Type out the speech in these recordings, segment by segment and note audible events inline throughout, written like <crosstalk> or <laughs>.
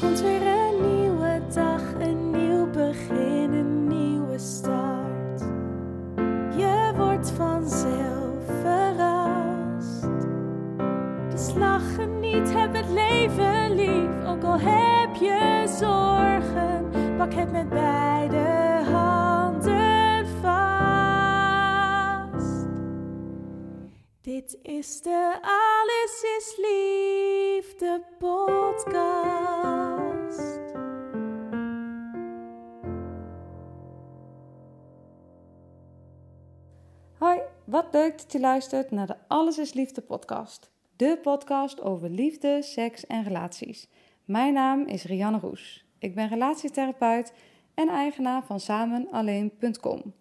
komt weer een nieuwe dag, een nieuw begin, een nieuwe start. Je wordt vanzelf verrast. Dus lach niet, heb het leven lief. Ook al heb je zorgen, pak het met beide handen vast. Dit is de Alles is Liefde podcast. Wat leuk dat je luistert naar de Alles is Liefde podcast. De podcast over liefde, seks en relaties. Mijn naam is Rianne Roes. Ik ben relatietherapeut en eigenaar van samenalleen.com.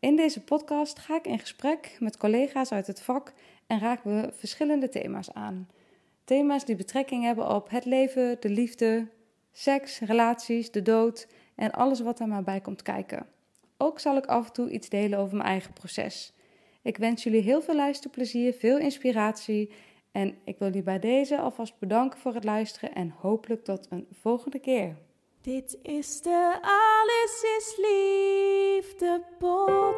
In deze podcast ga ik in gesprek met collega's uit het vak en raken we verschillende thema's aan. Thema's die betrekking hebben op het leven, de liefde, seks, relaties, de dood en alles wat er maar bij komt kijken. Ook zal ik af en toe iets delen over mijn eigen proces. Ik wens jullie heel veel luisterplezier, veel inspiratie en ik wil jullie bij deze alvast bedanken voor het luisteren en hopelijk tot een volgende keer. Dit is de Alles is Liefde podcast.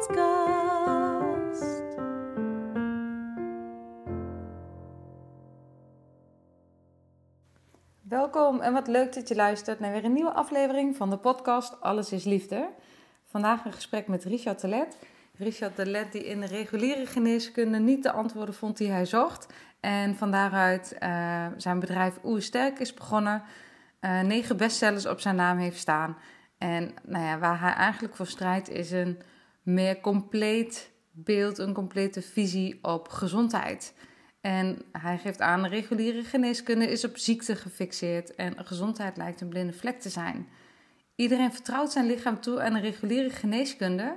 Welkom en wat leuk dat je luistert naar weer een nieuwe aflevering van de podcast Alles is Liefde. Vandaag een gesprek met Richard Telet. Richard Telet die in de reguliere geneeskunde niet de antwoorden vond die hij zocht. En van daaruit uh, zijn bedrijf Oer Sterk is begonnen. Uh, negen bestsellers op zijn naam heeft staan. En nou ja, waar hij eigenlijk voor strijdt is een meer compleet beeld, een complete visie op gezondheid. En hij geeft aan, reguliere geneeskunde is op ziekte gefixeerd en gezondheid lijkt een blinde vlek te zijn. Iedereen vertrouwt zijn lichaam toe aan een reguliere geneeskunde,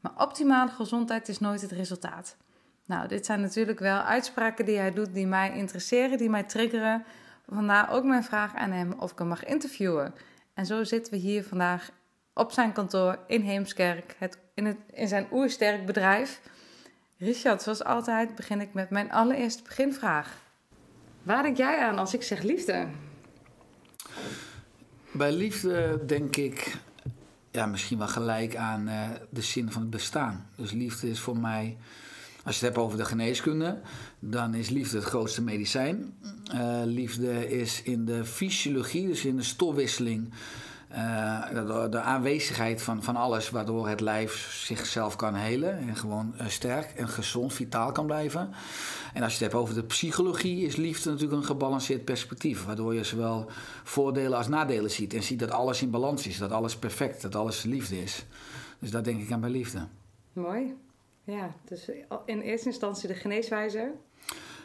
maar optimale gezondheid is nooit het resultaat. Nou, dit zijn natuurlijk wel uitspraken die hij doet die mij interesseren, die mij triggeren. Vandaar ook mijn vraag aan hem of ik hem mag interviewen. En zo zitten we hier vandaag op zijn kantoor in Heemskerk, het, in, het, in zijn oersterk bedrijf. Richard, zoals altijd begin ik met mijn allereerste beginvraag. Waar denk jij aan als ik zeg liefde? Bij liefde denk ik ja, misschien wel gelijk aan uh, de zin van het bestaan. Dus liefde is voor mij, als je het hebt over de geneeskunde, dan is liefde het grootste medicijn. Uh, liefde is in de fysiologie, dus in de stofwisseling, uh, de, de, aanwezigheid van, van alles waardoor het lijf zichzelf kan helen en gewoon uh, sterk en gezond, vitaal kan blijven. En als je het hebt over de psychologie, is liefde natuurlijk een gebalanceerd perspectief, waardoor je zowel voordelen als nadelen ziet en ziet dat alles in balans is, dat alles perfect, dat alles liefde is. Dus daar denk ik aan bij liefde. Mooi. Ja, dus in eerste instantie de geneeswijze.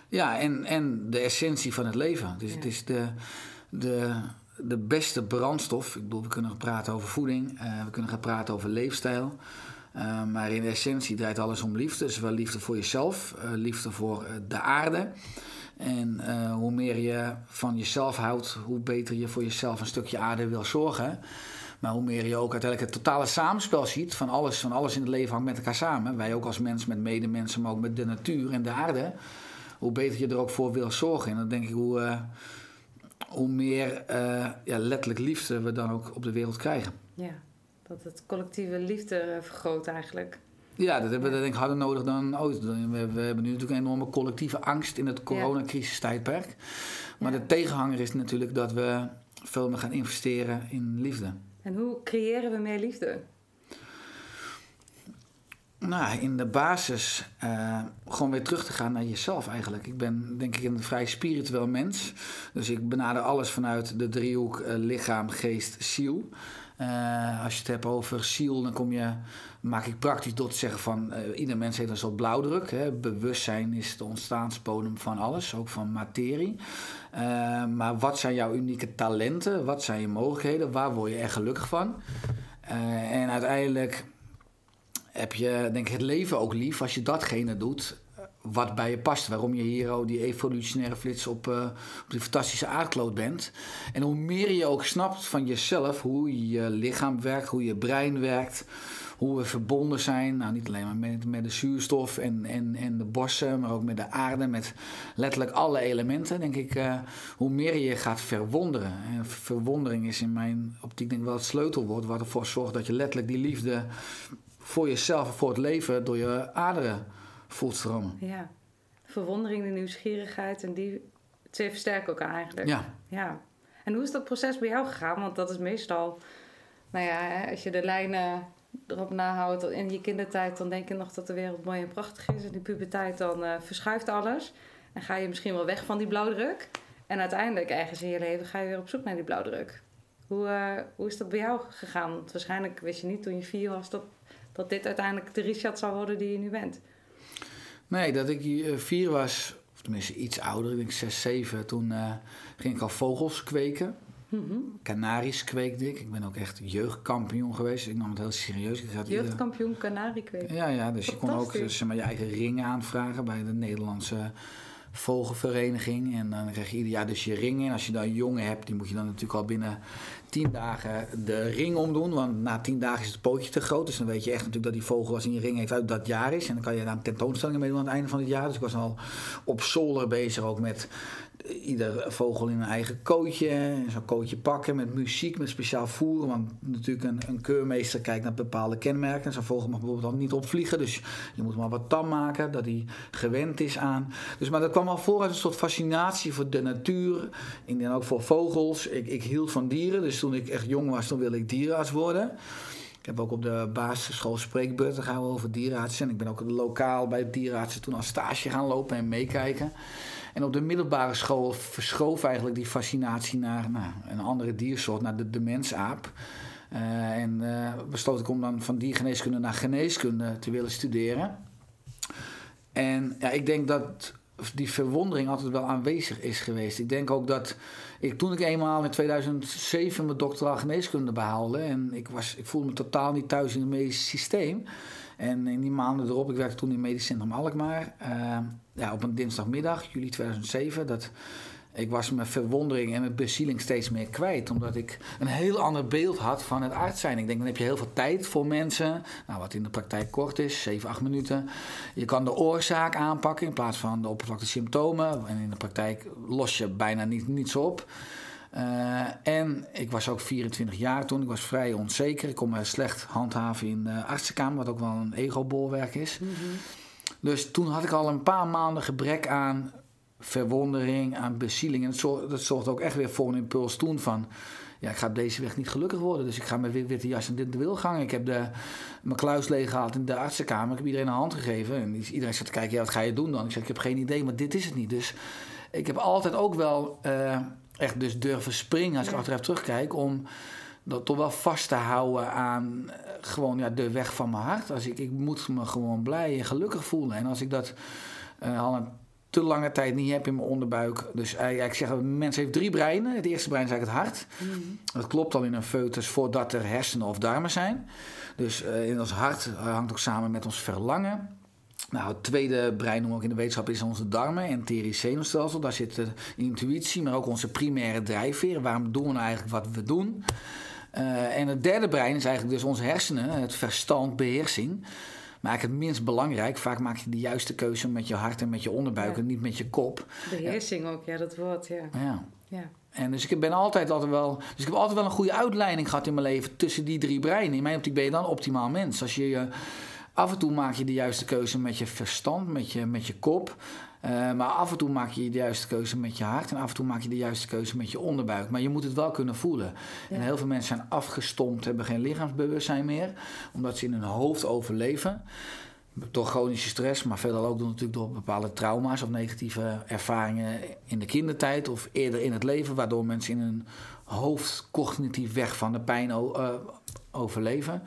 Ja, en, en de essentie van het leven. Dus ja. het is de, de, de beste brandstof. Ik bedoel, we kunnen gaan praten over voeding, uh, we kunnen gaan praten over leefstijl. Uh, maar in essentie draait alles om liefde. Dus wel liefde voor jezelf, uh, liefde voor de aarde. En hoe meer je van jezelf houdt, hoe beter je voor jezelf een stukje aarde wil zorgen. Maar hoe meer je ook uiteindelijk het totale samenspel ziet van alles, van alles in het leven hangt met elkaar samen. Wij ook als mens met medemensen, maar ook met de natuur en de aarde. Hoe beter je er ook voor wil zorgen. En dan denk ik hoe hoe meer uh, ja, letterlijk liefde we dan ook op de wereld krijgen. Ja, dat het collectieve liefde vergroot eigenlijk. Ja, dat hebben we denk ik harder nodig dan ooit. We, hebben nu natuurlijk een enorme collectieve angst in het coronacrisistijdperk. Maar ja. de tegenhanger is natuurlijk dat we veel meer gaan investeren in liefde. En hoe creëren we meer liefde? Nou, in de basis uh, gewoon weer terug te gaan naar jezelf eigenlijk. Ik ben denk ik een vrij spiritueel mens. Dus ik benader alles vanuit de driehoek uh, lichaam, geest, ziel. Uh, als je het hebt over ziel, dan kom je, maak ik praktisch door te zeggen van... ieder mens heeft een soort blauwdruk. Hè. Bewustzijn is de ontstaansbodem van alles, ook van materie. maar wat zijn jouw unieke talenten? Wat zijn je mogelijkheden? Waar word je echt gelukkig van? en uiteindelijk heb je denk ik het leven ook lief als je datgene doet wat bij je past. Waarom je hier die evolutionaire flits op, uh, op die fantastische aardkloot bent. En hoe meer je ook snapt van jezelf, hoe je lichaam werkt, hoe je brein werkt hoe we verbonden zijn. Nou, niet alleen maar met, met de zuurstof en, en, en de bossen, maar ook met de aarde, met letterlijk alle elementen. Denk ik, uh, hoe meer je gaat verwonderen. En verwondering is in mijn optiek denk ik wel het sleutelwoord, wat ervoor zorgt dat je letterlijk die liefde voor jezelf en voor het leven door je aderen voelt stromen. Ja, verwondering, de nieuwsgierigheid en die twee versterken elkaar eigenlijk. Ja. ja. En hoe is dat proces bij jou gegaan? Want dat is meestal, nou ja, als je de lijnen erop nahoudt in je kindertijd, dan denk je nog dat de wereld mooi en prachtig is. In die puberteit dan uh, verschuift alles. En ga je misschien wel weg van die blauwdruk. En uiteindelijk, ergens in je leven, ga je weer op zoek naar die blauwdruk. Hoe, uh, hoe is dat bij jou gegaan? Want waarschijnlijk wist je niet toen je vier was dat, dat dit uiteindelijk de Richard zou worden die je nu bent. Nee, dat ik uh, vier was, of tenminste iets ouder, ik denk zes, zeven, toen ging ik al vogels kweken. Mm Canaries kweekde ik. Ik ben ook echt jeugdkampioen geweest. Ik nam het heel serieus. Ik had jeugdkampioen Canarie kweken? Ja, ja dus je kon ook zeg maar, je eigen ringen aanvragen bij de Nederlandse vogelvereniging. En dan krijg je ieder jaar dus je ringen. En als je dan jongen hebt, die moet je dan natuurlijk al binnen tien dagen de ring omdoen. Want na tien dagen is het pootje te groot. Dus dan weet je echt natuurlijk dat die vogel als in je ring heeft uit dat jaar is. En dan kan je daar tentoonstellingen mee doen aan het einde van het jaar. Dus ik was al op zolder bezig ook met ieder vogel in een eigen kootje. Zo'n kootje pakken met muziek, met speciaal voeren. Want natuurlijk een, een keurmeester kijkt naar bepaalde kenmerken. Zo'n vogel mag bijvoorbeeld dan niet opvliegen. Dus je moet maar wat tam maken, dat hij gewend is aan. Dus, maar dat kwam al vooruit een soort fascinatie voor de natuur. Denk ook voor vogels. Ik, ik hield van dieren. Dus toen ik echt jong was, toen wilde ik dierenarts worden. Ik heb ook op de basisschool spreekbeurten gehouden over dierenartsen. En ik ben ook lokaal bij dierenartsen toen als stage gaan lopen en meekijken. En op de middelbare school verschoof eigenlijk die fascinatie naar nou, een andere diersoort, naar de, de mensaap. Uh, en uh, besloot ik om dan van diergeneeskunde naar geneeskunde te willen studeren. En ja, ik denk dat die verwondering altijd wel aanwezig is geweest. Ik denk ook dat ik, toen ik eenmaal in 2007 mijn doctoraal geneeskunde behaalde... en ik, was, ik voelde me totaal niet thuis in het medische systeem... En in die maanden erop, ik werkte toen in het medisch centrum Alkmaar. Uh, ja, op een dinsdagmiddag, juli 2007, dat ik was mijn verwondering en mijn bezieling steeds meer kwijt. Omdat ik een heel ander beeld had van het arts zijn. Ik denk, dan heb je heel veel tijd voor mensen. Nou, wat in de praktijk kort is, 7, 8 minuten. Je kan de oorzaak aanpakken in plaats van de oppervlakte symptomen. En in de praktijk los je bijna niet, niets op. Uh, en ik was ook 24 jaar toen. Ik was vrij onzeker. Ik kon me slecht handhaven in de artsenkamer, wat ook wel een ego-bolwerk is. Mm -hmm. Dus toen had ik al een paar maanden gebrek aan verwondering, aan bezieling. En dat zorgde, dat zorgde ook echt weer voor een impuls toen van... Ja, ik ga op deze weg niet gelukkig worden. Dus ik ga met witte jas en dit de wilgang. Ik heb de, mijn kluis leeg gehaald in de artsenkamer. Ik heb iedereen een hand gegeven. En iedereen zat te kijken, ja, wat ga je doen dan? Ik zeg, ik heb geen idee, maar dit is het niet. Dus ik heb altijd ook wel... Uh, echt dus durven springen als ik achteraf terugkijk. Om dat toch wel vast te houden aan uh, gewoon ja, de weg van mijn hart. Als ik, ik moet me gewoon blij en gelukkig voelen. En als ik dat uh, al een te lange tijd niet heb in mijn onderbuik. Dus uh, ik zeg, een mens heeft drie breinen. Het eerste brein is eigenlijk het hart. Mm. Dat klopt al in een foetus voordat er hersenen of darmen zijn. Dus in ons hart hangt ook samen met ons verlangen. Nou, het tweede brein noemen we ook in de wetenschap is onze darmen en zenuwstelsel. Daar zit de intuïtie, maar ook onze primaire drijfveren. Waarom doen we nou eigenlijk wat we doen? Uh, en het derde brein is eigenlijk dus onze hersenen, het verstand, beheersing. Maar eigenlijk het minst belangrijk. Vaak maak je de juiste keuze met je hart en met je onderbuik ja. en niet met je kop. Beheersing ook, ja, dat woord, ja. Ja. ja. En dus ik ben altijd, altijd wel. Dus ik heb altijd wel een goede uitleiding gehad in mijn leven tussen die drie breinen. In mijn optiek ben je dan optimaal mens. Als je je Af en toe maak je de juiste keuze met je verstand, met je, met je kop. Uh, maar af en toe maak je de juiste keuze met je hart. En af en toe maak je de juiste keuze met je onderbuik. Maar je moet het wel kunnen voelen. Ja. En heel veel mensen zijn afgestompt, hebben geen lichaamsbewustzijn meer. Omdat ze in hun hoofd overleven. Door chronische stress, maar veelal ook door, natuurlijk door bepaalde trauma's of negatieve ervaringen in de kindertijd of eerder in het leven. Waardoor mensen in hun hoofd cognitief weg van de pijn uh, overleven.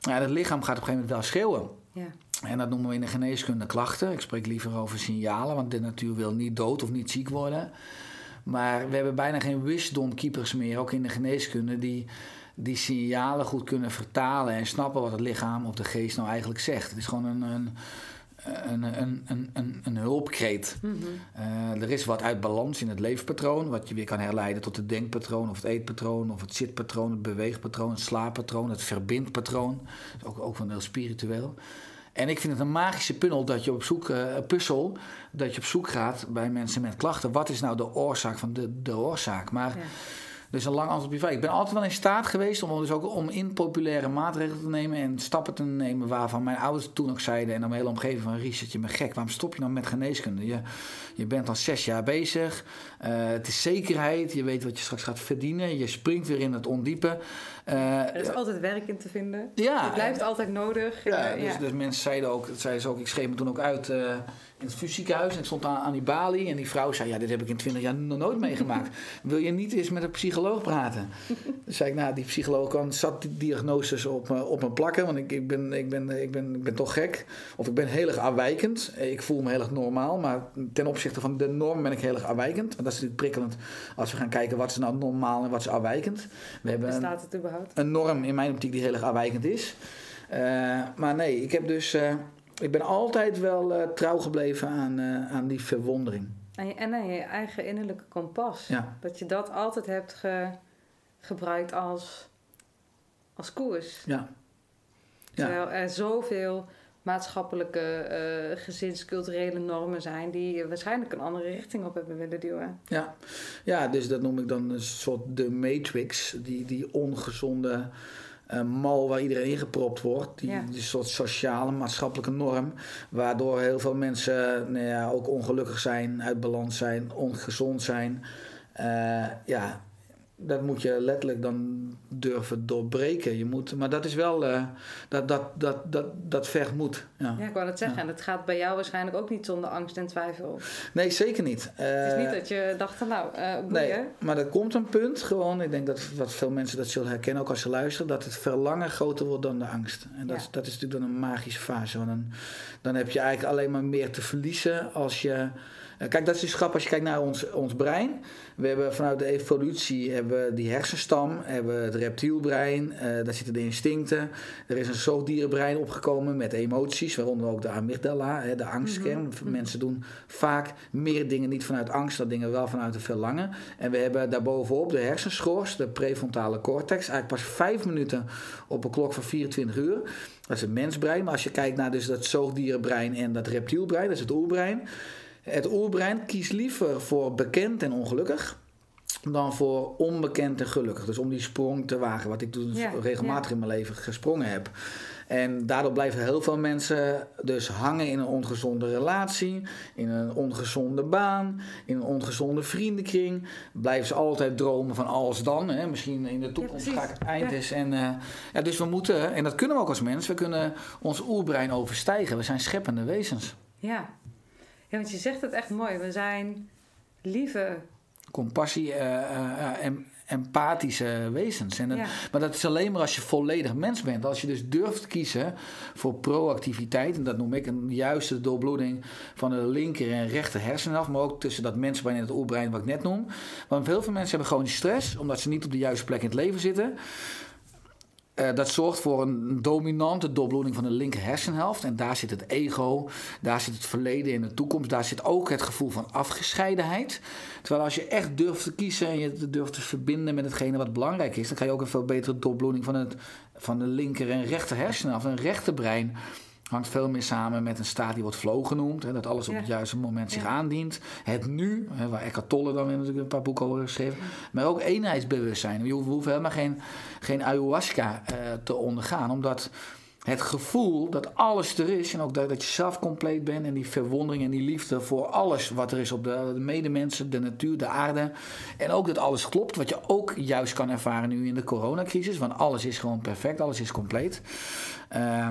Ja, het lichaam gaat op een gegeven moment wel schreeuwen. Ja. En dat noemen we in de geneeskunde klachten. Ik spreek liever over signalen, want de natuur wil niet dood of niet ziek worden. Maar we hebben bijna geen wisdom keepers meer, ook in de geneeskunde, die die signalen goed kunnen vertalen en snappen wat het lichaam of de geest nou eigenlijk zegt. Het is gewoon een, een een, een, een, een, een hulpkreet. Eh, er is wat uit balans in het leefpatroon, wat je weer kan herleiden tot het denkpatroon of het eetpatroon of het zitpatroon, het beweegpatroon, het slaappatroon, het verbindpatroon. Dat is ook, ook wel heel spiritueel. En ik vind het een magische puzzel dat je op zoek, eh, puzzel, dat je op zoek gaat bij mensen met klachten. Wat is nou de oorzaak van de, de oorzaak? Maar Ja. Dus een lang antwoord vraag. Ik ben altijd wel in staat geweest om dus ook om impopulaire maatregelen te nemen en stappen te nemen waarvan mijn ouders toen ook zeiden en dan mijn hele omgeving van Richard, je bent gek. Waarom stop je nou met geneeskunde? Je, je bent al zes jaar bezig. Eh, het is zekerheid. Je weet wat je straks gaat verdienen. Je springt weer in het ondiepe. Eh, Er is altijd werk in te vinden. ja, Je blijft altijd nodig. ja, Eh, dus, dus mensen zeiden ook, dat zeiden ze ook, ik schreef me toen ook uit eh, in het fysiekhuis. En ik stond aan, aan die balie. En die vrouw zei, ja, dit heb ik in 20 jaar nog nooit meegemaakt. <laughs> Wil je niet eens met een psycholoog praten? <laughs> Dus zei ik, nou, die psycholoog kan zat die diagnoses op, me- op me plakken. Want ik, ik, ben, ik, ben, ik, ben, ik ben toch gek. Of ik ben heel erg afwijkend. Ik voel me heel erg normaal. Maar ten opzichte van de norm ben ik heel erg afwijkend. Want dat is natuurlijk prikkelend als we gaan kijken wat is nou normaal en wat is afwijkend. We hebben Bestaat het überhaupt? Een norm in mijn optiek die heel erg afwijkend is. Eh, maar nee, ik heb dus. eh, ik ben altijd wel eh, trouw gebleven aan, aan die verwondering. En, je, en aan je eigen innerlijke kompas. Ja. Dat je dat altijd hebt ge- gebruikt als, als koers. Ja. Ja. Terwijl er zoveel maatschappelijke, eh gezinsculturele normen zijn... die waarschijnlijk een andere richting op hebben willen duwen. Ja. ja, dus dat noem ik dan een soort de matrix. Die, die ongezonde eh, mal waar iedereen ingepropt wordt. Die, Ja. die soort sociale, maatschappelijke norm. Waardoor heel veel mensen nou ja, ook ongelukkig zijn, uit balans zijn, ongezond zijn. Eh, ja, dat moet je letterlijk dan durven doorbreken. Je moet, maar dat is wel, eh, dat, dat, dat, dat, dat vergt moed. Ja. Ja, ik wou dat zeggen. Ja. En het gaat bij jou waarschijnlijk ook niet zonder angst en twijfel. Nee, zeker niet. het is Eh, niet dat je dacht van nou, eh boeien. Nee, maar er komt een punt gewoon. Ik denk dat wat veel mensen dat zullen herkennen, ook als ze luisteren, dat het verlangen groter wordt dan de angst. En dat, Ja. dat is natuurlijk dan een magische fase. Want dan, dan heb je eigenlijk alleen maar meer te verliezen als je. Eh, Kijk, dat is dus grappig als je kijkt naar ons, ons brein. We hebben vanuit de evolutie hebben we die hersenstam, hebben we het reptielbrein, eh, daar zitten de instincten. Er is een zoogdierenbrein opgekomen met emoties, waaronder ook de amygdala, hè, de angstkern. Mensen doen vaak meer dingen niet vanuit angst, dan dingen wel vanuit een verlangen. En we hebben daarbovenop de hersenschors, de prefrontale cortex, eigenlijk pas vijf minuten op een klok van 24 uur. Dat is het mensbrein. Maar als je kijkt naar dus dat zoogdierenbrein en dat reptielbrein, dat is het oerbrein. Het oerbrein kiest liever voor bekend en ongelukkig dan voor onbekend en gelukkig. Dus om die sprong te wagen, wat ik toen Ja, regelmatig in mijn leven gesprongen heb. En daardoor blijven heel veel mensen dus hangen in een ongezonde relatie, in een ongezonde baan, in een ongezonde vriendenkring. Blijven ze altijd dromen van als dan, hè? misschien in de toekomst ga ik het eind is. En, eh, ja, dus we moeten, en dat kunnen we ook als mens, we kunnen ons oerbrein overstijgen. We zijn scheppende wezens. Ja. Ja, want je zegt het echt mooi. We zijn lieve. compassie, eh, eh, em- empathische wezens. En dat- Ja. Maar dat is alleen maar als je volledig mens bent. Als je dus durft kiezen voor proactiviteit, en dat noem ik een juiste doorbloeding van de linker en rechter hersenhelft, maar ook tussen dat mensbrein en het oerbrein wat ik net noem. Want heel veel mensen hebben gewoon stress, omdat ze niet op de juiste plek in het leven zitten. Eh, dat zorgt voor een dominante doorbloeding van de linker hersenhelft. En daar zit het ego, daar zit het verleden en de toekomst. Daar zit ook het gevoel van afgescheidenheid. Terwijl als je echt durft te kiezen en je durft te verbinden met hetgene wat belangrijk is... dan krijg je ook een veel betere doorbloeding van, het, van de linker en rechter hersenhelft. Een rechterbrein hangt veel meer samen met een staat die wordt flow genoemd. Hè, dat alles op het juiste moment zich aandient. Het nu, hè, waar Eckhart Tolle dan weer natuurlijk een paar boeken over heeft geschreven. Maar ook eenheidsbewustzijn. Je hoeft, we hoeven helemaal geen, geen ayahuasca eh, te ondergaan. Omdat het gevoel dat alles er is. En ook dat, dat je zelf compleet bent. En die verwondering en die liefde voor alles wat er is op de, de medemensen, de natuur, de aarde. En ook dat alles klopt. Wat je ook juist kan ervaren nu in de coronacrisis. Want alles is gewoon perfect, alles is compleet. Eh,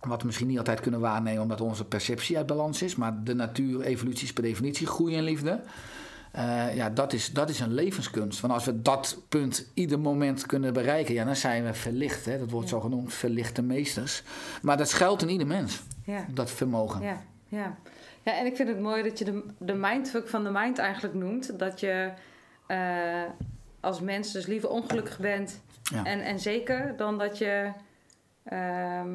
wat we misschien niet altijd kunnen waarnemen omdat onze perceptie uit balans is. Maar de natuur, evolutie is per definitie groei en liefde. Eh, ja, dat is, dat is een levenskunst. Want als we dat punt ieder moment kunnen bereiken, ja, dan zijn we verlicht. Hè? Dat wordt zo genoemd, verlichte meesters. Maar dat schuilt in ieder mens, Ja. dat vermogen. Ja, ja. ja, en ik vind het mooi dat je de, de mindfuck van de mind eigenlijk noemt. Dat je eh, als mens dus liever ongelukkig bent. Ja. En, en zeker dan dat je ehm, eh,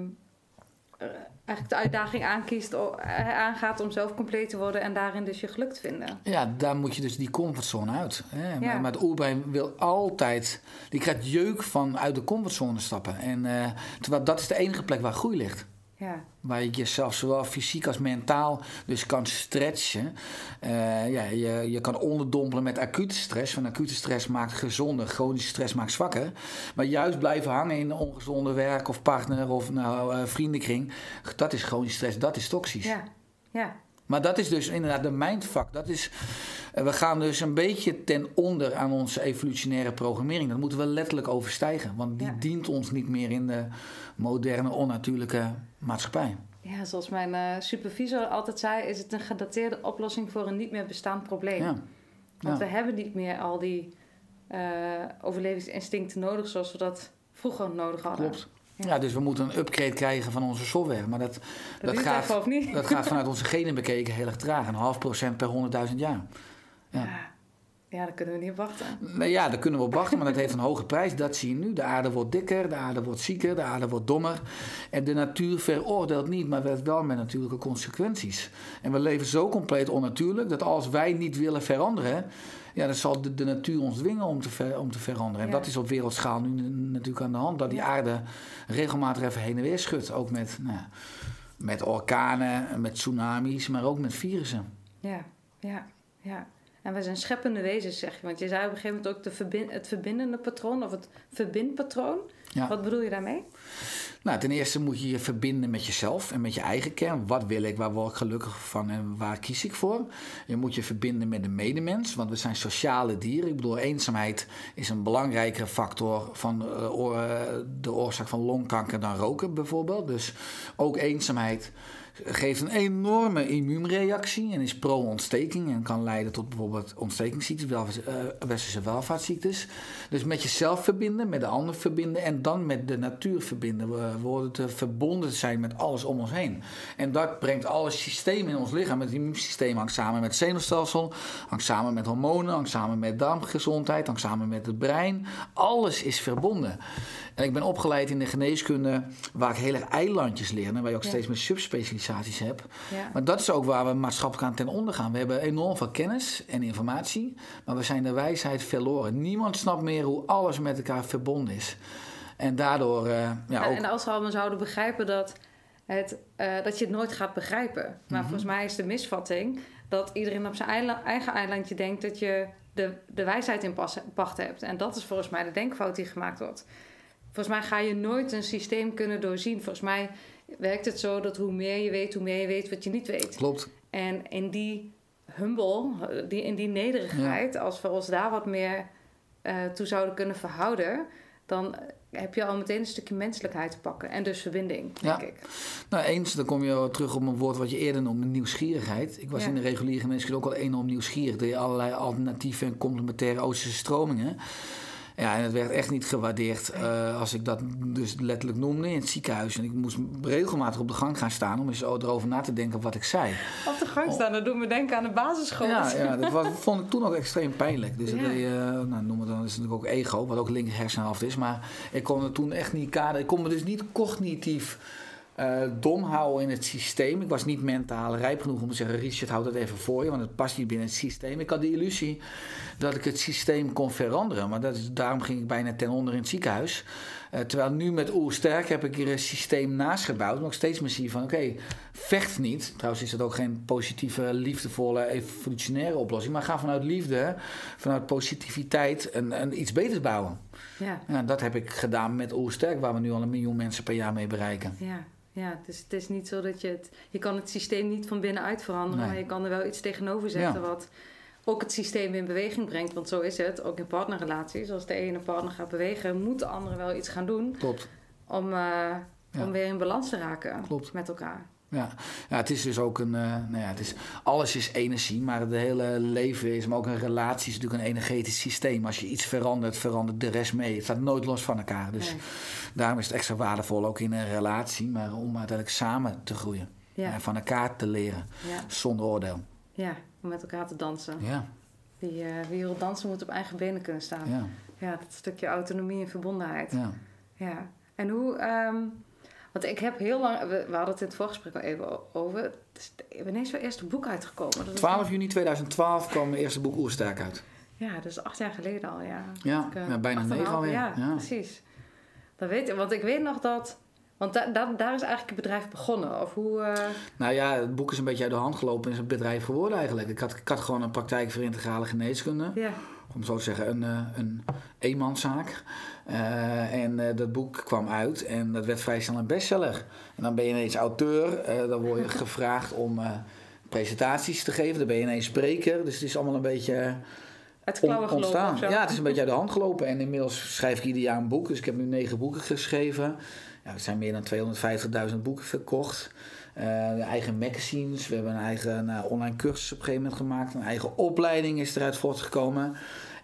eigenlijk de uitdaging aankiest, eh, aangaat om zelf compleet te worden en daarin dus je geluk te vinden. Ja, daar moet je dus die comfortzone uit. Hè? Ja. Maar, maar het oerbrein wil altijd... Die krijgt jeuk van uit de comfortzone stappen. En, eh, terwijl dat is de enige plek waar groei ligt. Ja, Waar je jezelf zowel fysiek als mentaal dus kan stretchen. Eh, ja, je, je kan onderdompelen met acute stress. Want acute stress maakt gezonder, chronische stress maakt zwakker. Maar juist blijven hangen in ongezonde werk of partner of nou, eh, vriendenkring. Dat is chronische stress, dat is toxisch. ja, ja. Maar dat is dus inderdaad de mindfuck. Dat is, we gaan dus een beetje ten onder aan onze evolutionaire programmering. Dat moeten we letterlijk overstijgen. Want die Ja. dient ons niet meer in de moderne, onnatuurlijke maatschappij. Ja, zoals mijn eh, supervisor altijd zei, is het een gedateerde oplossing voor een niet meer bestaand probleem. Ja. Want Ja. we hebben niet meer al die eh, overlevingsinstincten nodig zoals we dat vroeger nodig hadden. Klopt. Ja. Ja, dus we moeten een upgrade krijgen van onze software. Maar dat, Dat, Dat gaat- dat gaat vanuit onze genen bekeken heel erg traag. Een half procent per 100.000 jaar. Ja. Ja. daar kunnen we niet op wachten. Nou ja, daar kunnen we op wachten, maar dat heeft een hoge prijs. Dat zie je nu. De aarde wordt dikker, de aarde wordt zieker, de aarde wordt dommer. En de natuur veroordeelt niet, maar werkt wel met natuurlijke consequenties. En we leven zo compleet onnatuurlijk dat als wij niet willen veranderen, ja, dan zal de, de natuur ons dwingen om te, ver- om te veranderen. En Ja. dat is op wereldschaal nu natuurlijk aan de hand. Dat die aarde regelmatig even heen en weer schudt. Ook met, nou, ja, met orkanen, met tsunamis, maar ook met virussen. Ja, ja, ja. En wij zijn scheppende wezens, zeg je. Want je zei op een gegeven moment ook de verbin- het verbindende patroon of het verbindpatroon. Ja. Wat bedoel je daarmee? Nou, ten eerste moet je je verbinden met jezelf en met je eigen kern. Wat wil ik, waar word ik gelukkig van en waar kies ik voor? Je moet je verbinden met de medemens, want we zijn sociale dieren. Ik bedoel, eenzaamheid is een belangrijkere factor van eh, de oorzaak van longkanker dan roken bijvoorbeeld. Dus ook eenzaamheid geeft een enorme immuunreactie en is pro-ontsteking en kan leiden tot bijvoorbeeld ontstekingsziektes, eh, westerse welvaartsziektes. Dus met jezelf verbinden, met de ander verbinden en dan met de natuur verbinden. We worden te verbonden zijn met alles om ons heen. En dat brengt alle systemen in ons lichaam. Het immuunsysteem hangt samen met het zenuwstelsel, hangt samen met hormonen, hangt samen met darmgezondheid, hangt samen met het brein. Alles is verbonden. En ik ben opgeleid in de geneeskunde waar ik hele eilandjes leer, en waar je ook Ja. steeds meer subspecialisaties hebt. Ja. Maar dat is ook waar we maatschappelijk aan ten onder gaan. We hebben enorm veel kennis en informatie, maar we zijn de wijsheid verloren. Niemand snapt meer hoe alles met elkaar verbonden is. En daardoor, eh, ja, Ja, ook... En als we allemaal zouden begrijpen dat, het, eh, dat je het nooit gaat begrijpen. Mhm. Maar volgens mij is de misvatting dat iedereen op zijn eigen eilandje denkt dat je de, de wijsheid in pas- pacht hebt. En dat is volgens mij de denkfout die gemaakt wordt. Volgens mij ga je nooit een systeem kunnen doorzien. Volgens mij werkt het zo dat hoe meer je weet, hoe meer je weet wat je niet weet. Klopt. En in die humble, die, in die nederigheid, als we ons daar wat meer eh, toe zouden kunnen verhouden, dan heb je al meteen een stukje menselijkheid te pakken. En dus verbinding, denk Ja. ik. Nou, eens, dan kom je terug op een woord wat je eerder noemde, nieuwsgierigheid. Ik was Ja. in de reguliere geneeskunde ook al enorm nieuwsgierig. Deed allerlei alternatieve en complementaire Oosterse stromingen. Ja, en het werd echt niet gewaardeerd eh, als ik dat dus letterlijk noemde in het ziekenhuis. En ik moest regelmatig op de gang gaan staan om eens erover na te denken wat ik zei. Op de gang staan, dat doet me denken aan de basisschool. Ja, <laughs> ja dat was, vond ik toen ook extreem pijnlijk. Dus dat Ja. eh, nou, noem het dan, is natuurlijk ook ego, wat ook linker hersenhelft is. Maar ik kon het toen echt niet kaderen. Ik kon me dus niet cognitief eh, dom houden in het systeem. Ik was niet mentaal rijp genoeg om te zeggen: Richard, houd het even voor je, want het past niet binnen het systeem. Ik had de illusie dat ik het systeem kon veranderen. Maar dat is, daarom ging ik bijna ten onder in het ziekenhuis. Eh, terwijl nu met Oersterk heb ik hier een systeem naast gebouwd. Maar ik steeds meer zie van oké, vecht niet. Trouwens is dat ook geen positieve, liefdevolle, evolutionaire oplossing. Maar ga vanuit liefde, vanuit positiviteit een, een iets beters bouwen. ja, Ja, dat heb ik gedaan met Oersterk, waar we nu al een miljoen mensen per jaar mee bereiken. ja. Ja. Dus het is niet zo dat je het... Je kan het systeem niet van binnenuit veranderen, Nee. maar je kan er wel iets tegenover zetten Ja. wat ook het systeem in beweging brengt. Want zo is het, ook in partnerrelaties. Als de ene partner gaat bewegen, moet de andere wel iets gaan doen Klopt. om, eh, Ja. om weer in balans te raken Klopt. met elkaar. Ja. ja, het is dus ook een. eh, nou ja, het is, alles is energie, maar het hele leven is, maar ook een relatie is natuurlijk een energetisch systeem. Als je iets verandert, verandert de rest mee. Het staat nooit los van elkaar. Dus Nee. daarom is het extra waardevol ook in een relatie, maar om uiteindelijk samen te groeien. Ja. En van elkaar te leren, Ja, zonder oordeel. ja, om met elkaar te dansen. Ja, Wie, eh, wie wil dansen moet op eigen benen kunnen staan. Ja, ja, dat stukje autonomie en verbondenheid. ja. Ja. En hoe, ehm, Want ik heb heel lang, we, we hadden het in het voorgesprek al even over. Het is, wanneer is jouw eerste boek uitgekomen? Dat is 12 juni 2012 kwam mijn eerste boek Oersterk uit. Ja, dus acht jaar geleden al, ja. Ja, Ik, eh, ja, bijna negen alweer. Ja. precies. Dat weet ik, want ik weet nog dat... Want da, da- daar is eigenlijk het bedrijf begonnen. Of hoe... eh, Nou ja, het boek is een beetje uit de hand gelopen en is een bedrijf geworden eigenlijk. Ik had, ik had gewoon een praktijk voor integrale geneeskunde. ja, om zo te zeggen, een, eh, een eenmanszaak. Eh, en eh, dat boek kwam uit en dat werd vrij snel een bestseller. En dan ben je ineens auteur, dan word je <laughs> gevraagd om presentaties te geven, dan ben je ineens spreker. Dus het is allemaal een beetje gelopen ontstaan. zo. Ja, het is een beetje uit de hand gelopen. En inmiddels schrijf ik ieder jaar een boek. Dus ik heb nu negen boeken geschreven. Ja, er zijn meer dan 250.000 boeken verkocht. Eh, de eigen magazines. We hebben een eigen nou, online cursus op een gegeven moment gemaakt. Een eigen opleiding is eruit voortgekomen.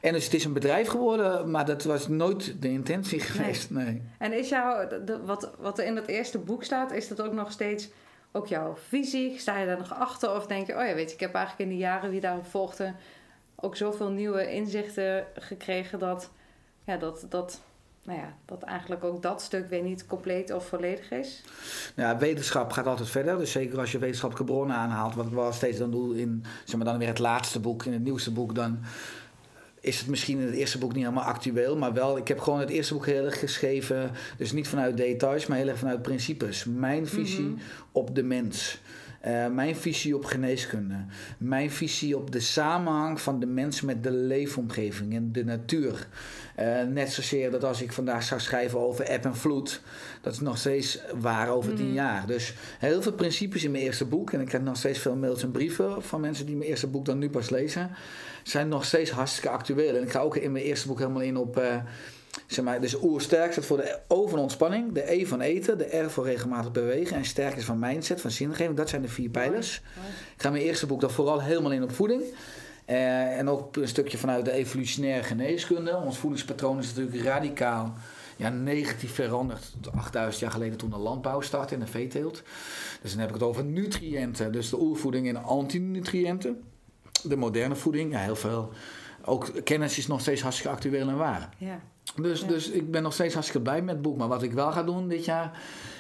En dus het is een bedrijf geworden, maar dat was nooit de intentie geweest. Nee. En is jouw, de- wat, wat er in dat eerste boek staat, is dat ook nog steeds ook jouw visie? Sta je daar nog achter? Of denk je, oh ja, weet je, ik heb eigenlijk in de jaren die daarop volgden ook zoveel nieuwe inzichten gekregen dat, ja, dat, dat, nou ja, dat eigenlijk ook dat stuk weer niet compleet of volledig is? Ja, wetenschap gaat altijd verder. Dus zeker als je wetenschappelijke bronnen aanhaalt, wat ik wel steeds dan doe in zeg maar, dan weer het laatste boek, in het nieuwste boek, dan is het misschien in het eerste boek niet helemaal actueel. Maar wel, ik heb gewoon het eerste boek heel erg geschreven. Dus niet vanuit details, maar heel erg vanuit principes. Mijn visie Mhm. op de mens. Eh, mijn visie op geneeskunde. Mijn visie op de samenhang van de mens met de leefomgeving en de natuur. Eh, net zozeer dat als ik vandaag zou schrijven over eb en vloed, dat is nog steeds waar over tien Mhm. jaar. Dus heel veel principes in mijn eerste boek. En ik krijg nog steeds veel mails en brieven van mensen die mijn eerste boek dan nu pas lezen. Zijn nog steeds hartstikke actueel. En ik ga ook in mijn eerste boek helemaal in op. eh, Zeg maar, dus oersterk staat voor de O van ontspanning, de E van eten, de R voor regelmatig bewegen en sterk is van mindset, van zingeving. Dat zijn de vier pijlers. Ik ga mijn eerste boek dan vooral helemaal in op voeding. Eh, en ook een stukje vanuit de evolutionaire geneeskunde. Ons voedingspatroon is natuurlijk radicaal ja, negatief veranderd. 8000 jaar geleden toen de landbouw startte en de veeteelt. Dus dan heb ik het over nutriënten. Dus de oervoeding en antinutriënten. De moderne voeding, ja, heel veel. Ook kennis is nog steeds hartstikke actueel en waar. Ja. Dus, Ja. dus ik ben nog steeds hartstikke blij met het boek. Maar wat ik wel ga doen dit jaar,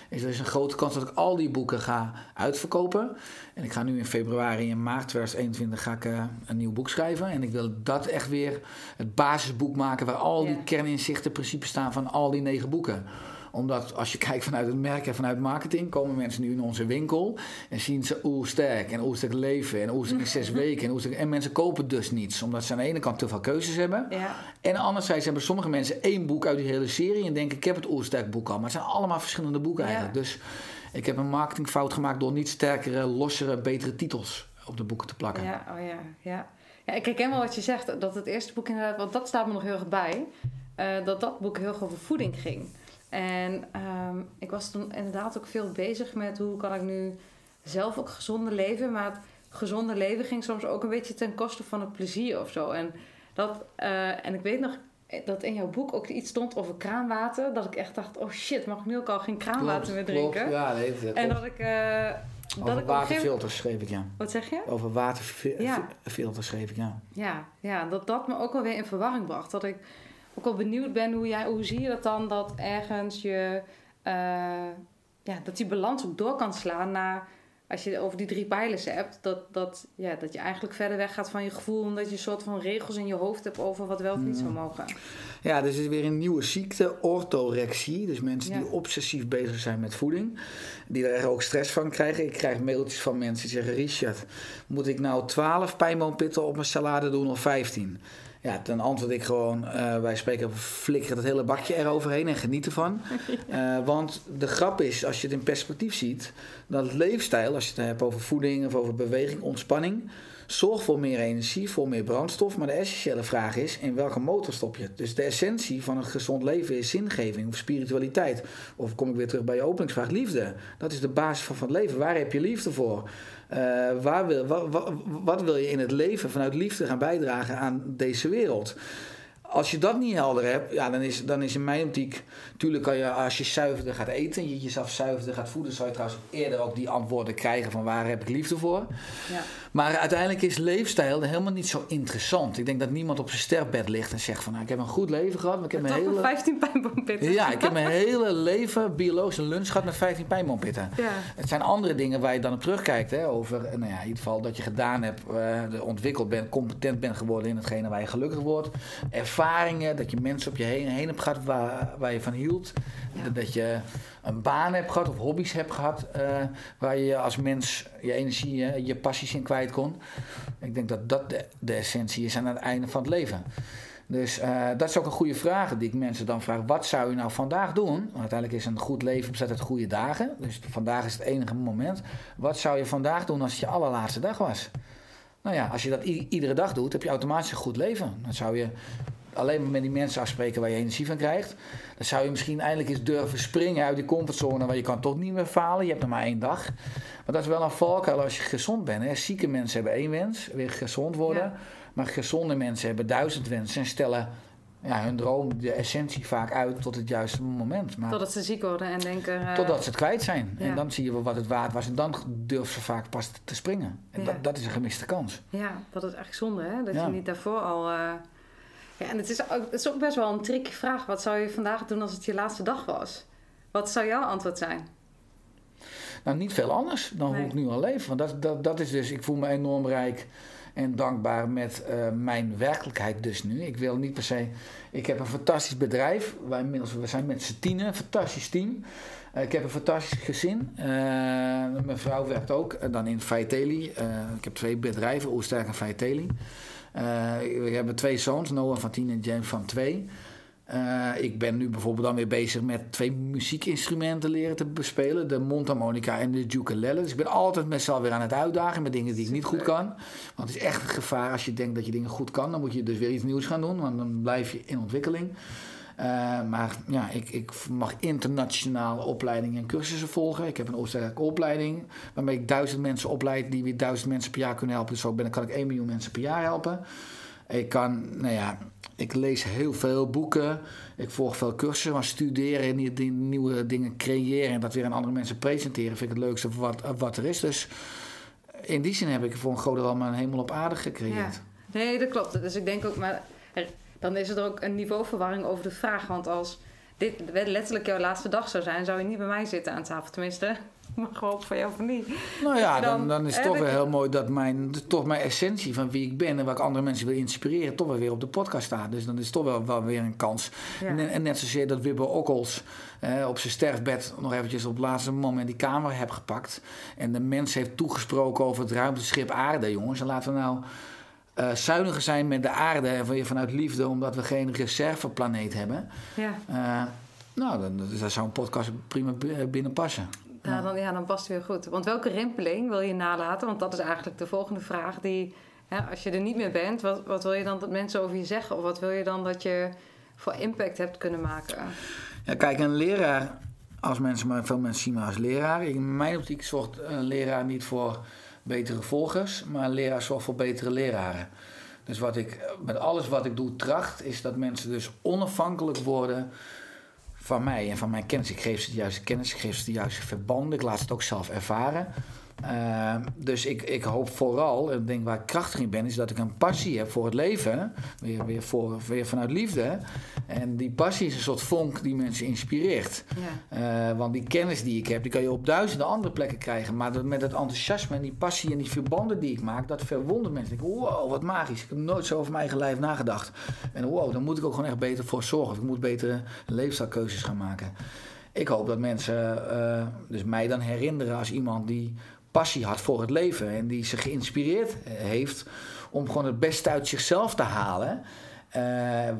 is er is een grote kans dat ik al die boeken ga uitverkopen. En ik ga nu in februari en maart 2021 ga ik, eh, een nieuw boek schrijven. En ik wil dat echt weer het basisboek maken waar al die Ja. kerninzichten, principes staan van al die negen boeken omdat als je <laughs> kijkt vanuit het merk en vanuit marketing, komen mensen nu in onze winkel en zien ze oersterk en oersterk leven en oersterk in zes <laughs> weken. En, en mensen kopen dus niets, omdat ze aan de ene kant te veel keuzes hebben. Ja. En anderzijds hebben sommige mensen één boek uit die hele serie en denken: ik heb het oersterk boek al. Maar het zijn allemaal verschillende boeken Ja. eigenlijk. Dus ik heb een marketingfout gemaakt door niet sterkere, lossere, betere titels op de boeken te plakken. Ja, oh ja, ja. Ja, ik herken wel wat je zegt, dat het eerste boek inderdaad, want dat staat me nog heel erg bij, eh, dat dat boek heel erg over voeding ging. En ehm, ik was toen inderdaad ook veel bezig met hoe kan ik nu zelf ook gezonder leven, maar het gezonde leven ging soms ook een beetje ten koste van het plezier of zo. En, dat, eh, en ik weet nog dat in jouw boek ook iets stond over kraanwater, dat ik echt dacht, oh shit, mag ik nu ook al geen kraanwater meer drinken? Klopt, ja, nee, dat En dat ik... eh, dat Over waterfilters schreef ik, ja. Wat zeg je? Over Ja. waterfilters schreef ik, ja. Ja, ja, dat dat me ook wel weer in verwarring bracht. Dat ik ook wel benieuwd ben hoe jij, hoe zie je dat dan dat ergens je, eh, ja, dat die balans ook door kan slaan naar, als je over die drie pijlers hebt, dat, dat, ja, dat je eigenlijk verder weg gaat van je gevoel, omdat je een soort van regels in je hoofd hebt over wat wel of niet zou mogen. Ja, dus is weer een nieuwe ziekte, orthorexie. Dus mensen Ja. die obsessief bezig zijn met voeding. Die er ook stress van krijgen. Ik krijg mailtjes van mensen die zeggen... Richard, moet ik nou 12 pijnboompitten op mijn salade doen of 15? Ja, dan antwoord ik gewoon... eh, wij spreken flikker het hele bakje eroverheen en geniet ervan. <laughs> Eh, want de grap is, als je het in perspectief ziet... dat leefstijl, als je het hebt over voeding of over beweging, ontspanning... Zorg voor meer energie, voor meer brandstof. Maar de essentiële vraag is: in welke motor stop je? Dus de essentie van een gezond leven is zingeving of spiritualiteit. Of kom ik weer terug bij je openingsvraag: liefde. Dat is de basis van, van het leven. Waar heb je liefde voor? Eh, waar wil, wa- wa- wat wil je in het leven vanuit liefde gaan bijdragen aan deze wereld? Als je dat niet helder hebt, ja, dan, is, dan is in mijn optiek... Tuurlijk kan je, als je zuiverder gaat eten... je jezelf zuiverder gaat voeden... zou je trouwens eerder ook die antwoorden krijgen van... waar heb ik liefde voor? Ja. Maar uiteindelijk is leefstijl helemaal niet zo interessant. Ik denk dat niemand op zijn sterfbed ligt en zegt van... Nou, ik heb een goed leven gehad, maar ik heb mijn hele... nog 15 pijnboompitten. Ja, ik heb mijn hele leven biologische lunch gehad met 15 pijnboompitten. Ja. Het zijn andere dingen waar je dan op terugkijkt. Hè, over nou ja, in ieder geval dat je gedaan hebt, eh, ontwikkeld bent, competent bent geworden in hetgene waar je gelukkig wordt. Ervaringen, dat je mensen op je heen, heen hebt gehad waar, waar je van hield. Ja. Dat je een baan hebt gehad of hobby's hebt gehad eh, waar je als mens je energie, eh, je passies in kwijt kon. Ik denk dat dat de, de essentie is aan het einde van het leven. Dus eh, dat is ook een goede vraag die ik mensen dan vraag. Wat zou je nou vandaag doen? Uiteindelijk is een goed leven bestaat uit goede dagen. Dus vandaag is het enige moment. Wat zou je vandaag doen als het je allerlaatste dag was? Nou ja, als je dat iedere dag doet, heb je automatisch een goed leven. Dan zou je alleen maar met die mensen afspreken waar je energie van krijgt. Dan zou je misschien eindelijk eens durven springen uit die comfortzone waar je kan toch niet meer falen. Je hebt nog maar één dag. Maar dat is wel een valkuil als je gezond bent. Hè. Zieke mensen hebben één wens, weer gezond worden. Ja. Maar gezonde mensen hebben duizend wensen en stellen ja, hun droom, de essentie vaak uit tot het juiste moment. Maar Totdat ze ziek worden en denken... eh, totdat ze het kwijt zijn. ja. En dan zie je wel wat het waard was. En dan durven ze vaak pas te springen. En Ja. dat, dat is een gemiste kans. Ja, wat is eigenlijk zonde, hè? Dat je niet daarvoor al... eh, Ja, en het is, ook, het is ook best wel een tricky vraag. Wat zou je vandaag doen als het je laatste dag was? Wat zou jouw antwoord zijn? Nou, niet veel anders dan Nee. hoe ik nu al leef. Want dat, dat, dat is dus, ik voel me enorm rijk en dankbaar met eh, mijn werkelijkheid dus nu. Ik wil niet per se... Ik heb een fantastisch bedrijf. Wij inmiddels, we zijn met z'n tienen, een fantastisch team. Eh, ik heb een fantastisch gezin. Eh, mijn vrouw werkt ook dan in Faiteli. Eh, ik heb twee bedrijven, Oersterk en Faiteli. Eh, we hebben twee zoons, Noah van 10 en James van 2. Eh, ik ben nu bijvoorbeeld dan weer bezig met twee muziekinstrumenten leren te bespelen. De mondharmonica en de ukulele. Dus ik ben altijd mezelf weer aan het uitdagen met dingen die ik niet goed kan. Want het is echt een gevaar als je denkt dat je dingen goed kan. Dan moet je dus weer iets nieuws gaan doen, want dan blijf je in ontwikkeling. Eh, maar ja, ik, ik mag internationale opleidingen en cursussen volgen. Ik heb een Oostenrijkse opleiding waarmee ik duizend mensen opleid die weer duizend mensen per jaar kunnen helpen. Dus zo ben, kan ik 1 miljoen mensen per jaar helpen. Ik kan, nou ja, ik lees heel veel boeken. Ik volg veel cursussen, maar studeren en die, nieuwe dingen creëren en dat weer aan andere mensen presenteren vind ik het leukste wat, wat er is. Dus in die zin heb ik voor een groot deel mijn hemel op aarde gecreëerd. Nee, dat klopt. Dus ik denk ook, maar dan is er ook een niveauverwarring over de vraag. Want als dit letterlijk jouw laatste dag zou zijn, zou je niet bij mij zitten aan tafel. Tenminste, maar gewoon van jou of niet. Nou ja, dan, dan- dan is het toch je- heel mooi dat mijn, toch mijn essentie van wie ik ben en waar ik andere mensen wil inspireren, toch wel weer op de podcast staat. Dus dan is het toch wel, wel weer een kans. Ja. En, en net zozeer dat Wibbe Okkels eh, op zijn sterfbed nog eventjes op het laatste moment die camera heb gepakt. En de mens heeft toegesproken over het ruimteschip aarde, jongens. En laten we nou eh, zuiniger zijn met de aarde en vanuit liefde, omdat we geen reserveplaneet hebben. Ja, Eh, nou, dan, zou een podcast prima b- binnen passen. nou, dan, ja, dan past het weer goed. Want welke rimpeling wil je nalaten? Want dat is eigenlijk de volgende vraag die... Hè, als je er niet meer bent, wat, wat wil je dan dat mensen over je zeggen? Of wat wil je dan dat je voor impact hebt kunnen maken? Ja, kijk, een leraar, als mensen maar veel mensen zien me als leraar. In mijn optiek zorgt een leraar niet voor betere volgers, maar een leraar zorgt voor betere leraren. Dus wat ik met alles wat ik doe tracht, is dat mensen dus onafhankelijk worden van mij en van mijn kennis. Ik geef ze de juiste kennis, ik geef ze de juiste verbanden, ik laat het ook zelf ervaren. Uh, dus ik, ik hoop vooral, en ik denk waar ik krachtig in ben, is dat ik een passie heb voor het leven. Weer, weer, voor, weer vanuit liefde. En die passie is een soort vonk die mensen inspireert. Ja. Uh, want die kennis die ik heb, die kan je op duizenden andere plekken krijgen. Maar met het enthousiasme en die passie en die verbanden die ik maak, dat verwondert mensen. Ik denk, wow, wat magisch. Ik heb nooit zo over mijn eigen lijf nagedacht. En wow, dan moet ik ook gewoon echt beter voor zorgen. Ik moet betere leefstijlkeuzes gaan maken. Ik hoop dat mensen uh, dus mij dan herinneren als iemand die passie had voor het leven en die zich geïnspireerd heeft om gewoon het beste uit zichzelf te halen. Uh,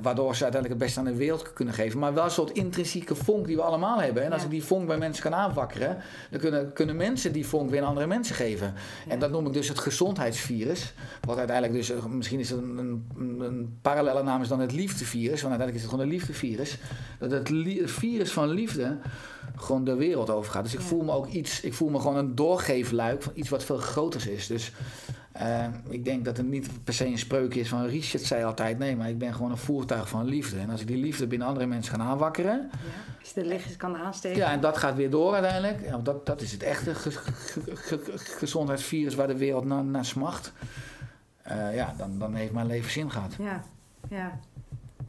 waardoor ze uiteindelijk het beste aan de wereld kunnen geven. Maar wel een soort intrinsieke vonk die we allemaal hebben. En als ja. ik die vonk bij mensen kan aanwakkeren, dan kunnen, kunnen mensen die vonk weer aan andere mensen geven. Ja. En dat noem ik dus het gezondheidsvirus. Wat uiteindelijk dus, misschien is het een, een, een parallele naam is dan het liefdevirus. Want uiteindelijk is het gewoon een liefdevirus. Dat het li virus van liefde gewoon de wereld over gaat. Dus ik ja. voel me ook iets, ik voel me gewoon een doorgeefluik van iets wat veel groters is. Dus Eh, ik denk dat het niet per se een spreuk is van Richard zei altijd nee, maar ik ben gewoon een voertuig van liefde. En als ik die liefde binnen andere mensen ga aanwakkeren, Ja. Als je de lichtjes kan aansteken. ja, en dat gaat weer door uiteindelijk. Ja, dat, dat is het echte ge- ge- ge- ge- gezondheidsvirus waar de wereld naar, naar smacht. Eh, ja, dan, dan heeft mijn leven zin gehad. Ja, ja.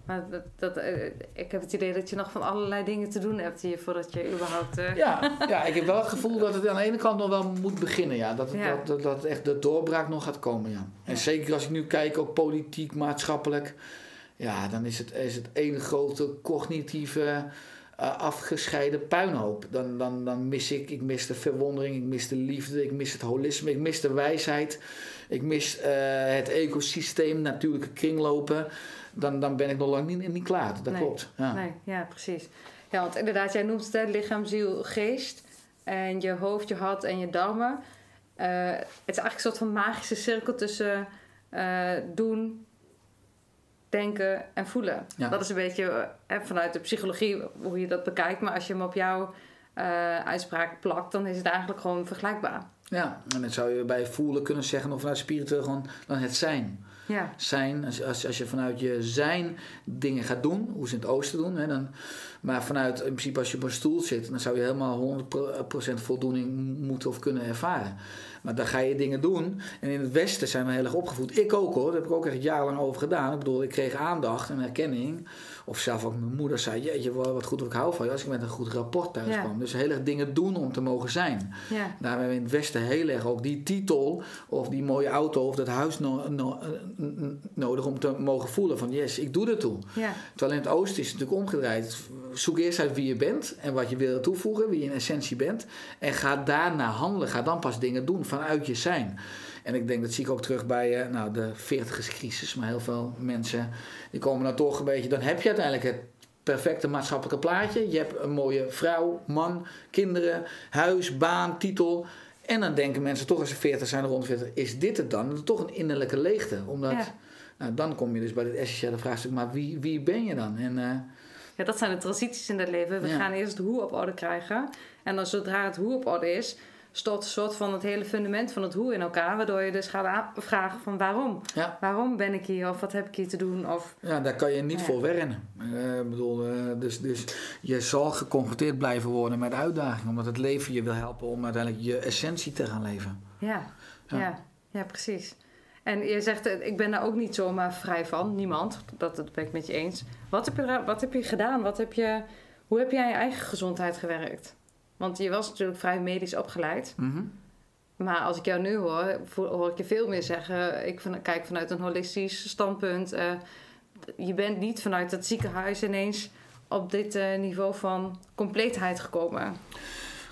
Maar dat, dat, eh, ik heb het idee dat je nog van allerlei dingen te doen hebt hier voordat je überhaupt. eh, Ja, ja, ik heb wel het gevoel dat het aan de ene kant nog wel moet beginnen. Ja. Dat, het- Ja. dat, dat, dat echt de doorbraak nog gaat komen. Ja. En Ja. zeker als ik nu kijk, ook politiek, maatschappelijk. Ja, dan is het, is het één grote cognitieve eh, afgescheiden puinhoop. Dan, dan, dan mis ik, ik mis de verwondering, ik mis de liefde, ik mis het holisme, ik mis de wijsheid. Ik mis eh, het ecosysteem, natuurlijke kringlopen. Dan, dan ben ik nog lang niet, niet klaar. Dat Nee. klopt. Ja. Nee, ja, precies. Ja, want inderdaad, jij noemt het lichaam, ziel, geest. En je hoofd, je hart en je darmen. Eh, het is eigenlijk een soort van magische cirkel tussen doen, denken en voelen. Ja. Dat is een beetje eh, vanuit de psychologie hoe je dat bekijkt. Maar als je hem op jouw eh, uitspraak plakt, dan is het eigenlijk gewoon vergelijkbaar. Ja, en dat zou je bij voelen kunnen zeggen, of vanuit spiritueel gewoon dan het zijn. Ja, Zijn, als, als, als je vanuit je zijn dingen gaat doen, hoe ze in het oosten doen, hè, dan, maar vanuit, in principe als je op een stoel zit, dan zou je helemaal 100% voldoening moeten of kunnen ervaren. Maar dan ga je dingen doen. En in het Westen zijn we heel erg opgevoed. Ik ook hoor, daar heb ik ook echt jarenlang over gedaan. Ik bedoel, ik kreeg aandacht en erkenning. Of zelf ook mijn moeder zei, jeetje, wat wat goed of ik hou van je als ik met een goed rapport thuis Ja. kwam. Dus heel erg dingen doen om te mogen zijn. ja, Daar hebben we in het Westen heel erg ook die titel of die mooie auto of dat huis no- no- nodig om te mogen voelen van yes, ik doe er toe. ja, Terwijl in het Oosten is het natuurlijk omgedraaid. Zoek eerst uit wie je bent en wat je wil toevoegen, wie je in essentie bent. En ga daarna handelen, ga dan pas dingen doen vanuit je zijn. En ik denk, dat zie ik ook terug bij eh, nou, de 40 maar heel veel mensen die komen dan toch een beetje, dan heb je uiteindelijk het perfecte maatschappelijke plaatje. Je hebt een mooie vrouw, man, kinderen, huis, baan, titel. En dan denken mensen toch als ze 40 zijn, rond 40, is dit het dan? Dat is toch een innerlijke leegte. Omdat, Ja. nou, dan kom je dus bij dit essentiële vraagstuk, maar wie, wie ben je dan? En, eh, Ja, dat zijn de transities in het leven. We Ja. gaan eerst het hoe op orde krijgen. En dan zodra het hoe op orde is, stort een soort van het hele fundament van het hoe in elkaar. Waardoor je dus gaat vragen van waarom? ja, Waarom ben ik hier? Of wat heb ik hier te doen? Of ja, daar kan je niet Ja. voor wennen. Eh, bedoel, eh, dus, dus je zal geconfronteerd blijven worden met uitdagingen. Omdat het leven je wil helpen om uiteindelijk je essentie te gaan leven. ja, Ja. ja, ja, precies. En je zegt, eh, ik ben daar ook niet zomaar vrij van. Niemand. Dat, dat ben ik met je eens. Wat heb je, wat heb je gedaan? Wat heb je, hoe heb jij aan je eigen gezondheid gewerkt? Want je was natuurlijk vrij medisch opgeleid. Mhm. Maar als ik jou nu hoor, hoor ik je veel meer zeggen. Ik van, kijk vanuit een holistisch standpunt. eh, je bent niet vanuit het ziekenhuis ineens op dit eh, niveau van compleetheid gekomen.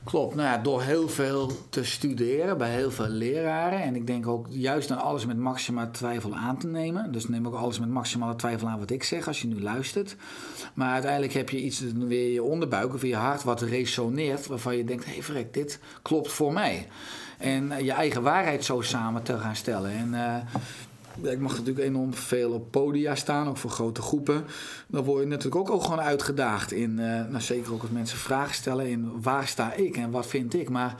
Klopt, nou ja, door heel veel te studeren bij heel veel leraren. En ik denk ook juist dan alles met maxima twijfel aan te nemen. Dus neem ook alles met maximale twijfel aan wat ik zeg als je nu luistert. Maar uiteindelijk heb je iets weer je onderbuik of in je hart wat resoneert. Waarvan je denkt, hé hey, verrek, dit klopt voor mij. En eh, je eigen waarheid zo samen te gaan stellen. En eh, ik mag natuurlijk enorm veel op podia staan, ook voor grote groepen. Dan word je natuurlijk ook, ook gewoon uitgedaagd in, eh, nou zeker ook als mensen vragen stellen in waar sta ik en wat vind ik. Maar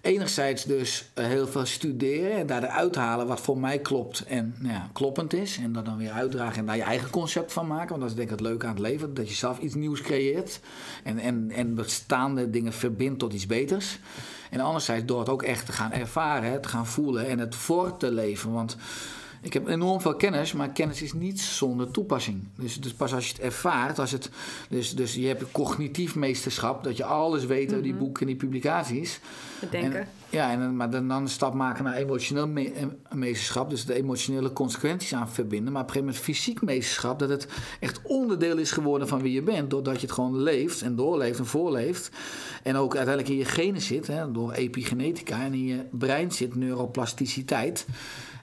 enerzijds dus eh, heel veel studeren en daar eruit halen wat voor mij klopt en nou ja, kloppend is. En dat dan weer uitdragen en daar je eigen concept van maken. Want dat is denk ik het leuke aan het leven, dat je zelf iets nieuws creëert. En, en, en bestaande dingen verbindt tot iets beters. En anderzijds door het ook echt te gaan ervaren, te gaan voelen en het voor te leven. Want ik heb enorm veel kennis, maar kennis is niet zonder toepassing. Dus, dus pas als je het ervaart, als het, dus, dus je hebt cognitief meesterschap, dat je alles weet uit die boeken en die publicaties. Het denken. En, ja, en, maar dan, dan een stap maken naar emotioneel me- eh, meesterschap, dus de emotionele consequenties aan verbinden. Maar op een gegeven moment fysiek meesterschap, dat het echt onderdeel is geworden van wie je bent, doordat je het gewoon leeft en doorleeft en voorleeft. En ook uiteindelijk in je genen zit, hè, door epigenetica, en in je brein zit neuroplasticiteit.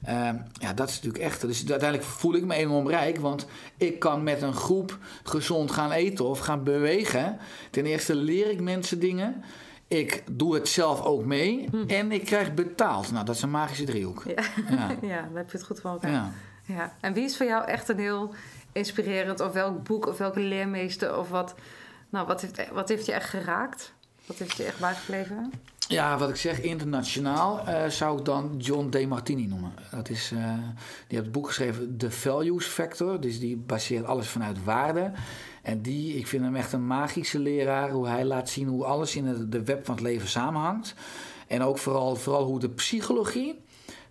Ehm, ja, dat is natuurlijk echt. Dus uiteindelijk voel ik me enorm rijk, want ik kan met een groep gezond gaan eten of gaan bewegen. Ten eerste leer ik mensen dingen. Ik doe het zelf ook mee en ik krijg betaald. Nou, dat is een magische driehoek. Ja. Ja. <laughs> ja, dan heb je het goed voor elkaar. Ja. Ja. En wie is voor jou echt een heel inspirerend, of welk boek, of welke leermeester, of wat, nou, wat, heeft, wat heeft je echt geraakt? Wat heeft je echt bijgebleven? Ja, wat ik zeg, internationaal eh, zou ik dan John De Martini noemen. Dat is, eh, die heeft het boek geschreven The Values Factor. Dus die baseert alles vanuit waarde. En die, ik vind hem echt een magische leraar. Hoe hij laat zien hoe alles in de web van het leven samenhangt. En ook vooral, vooral hoe de psychologie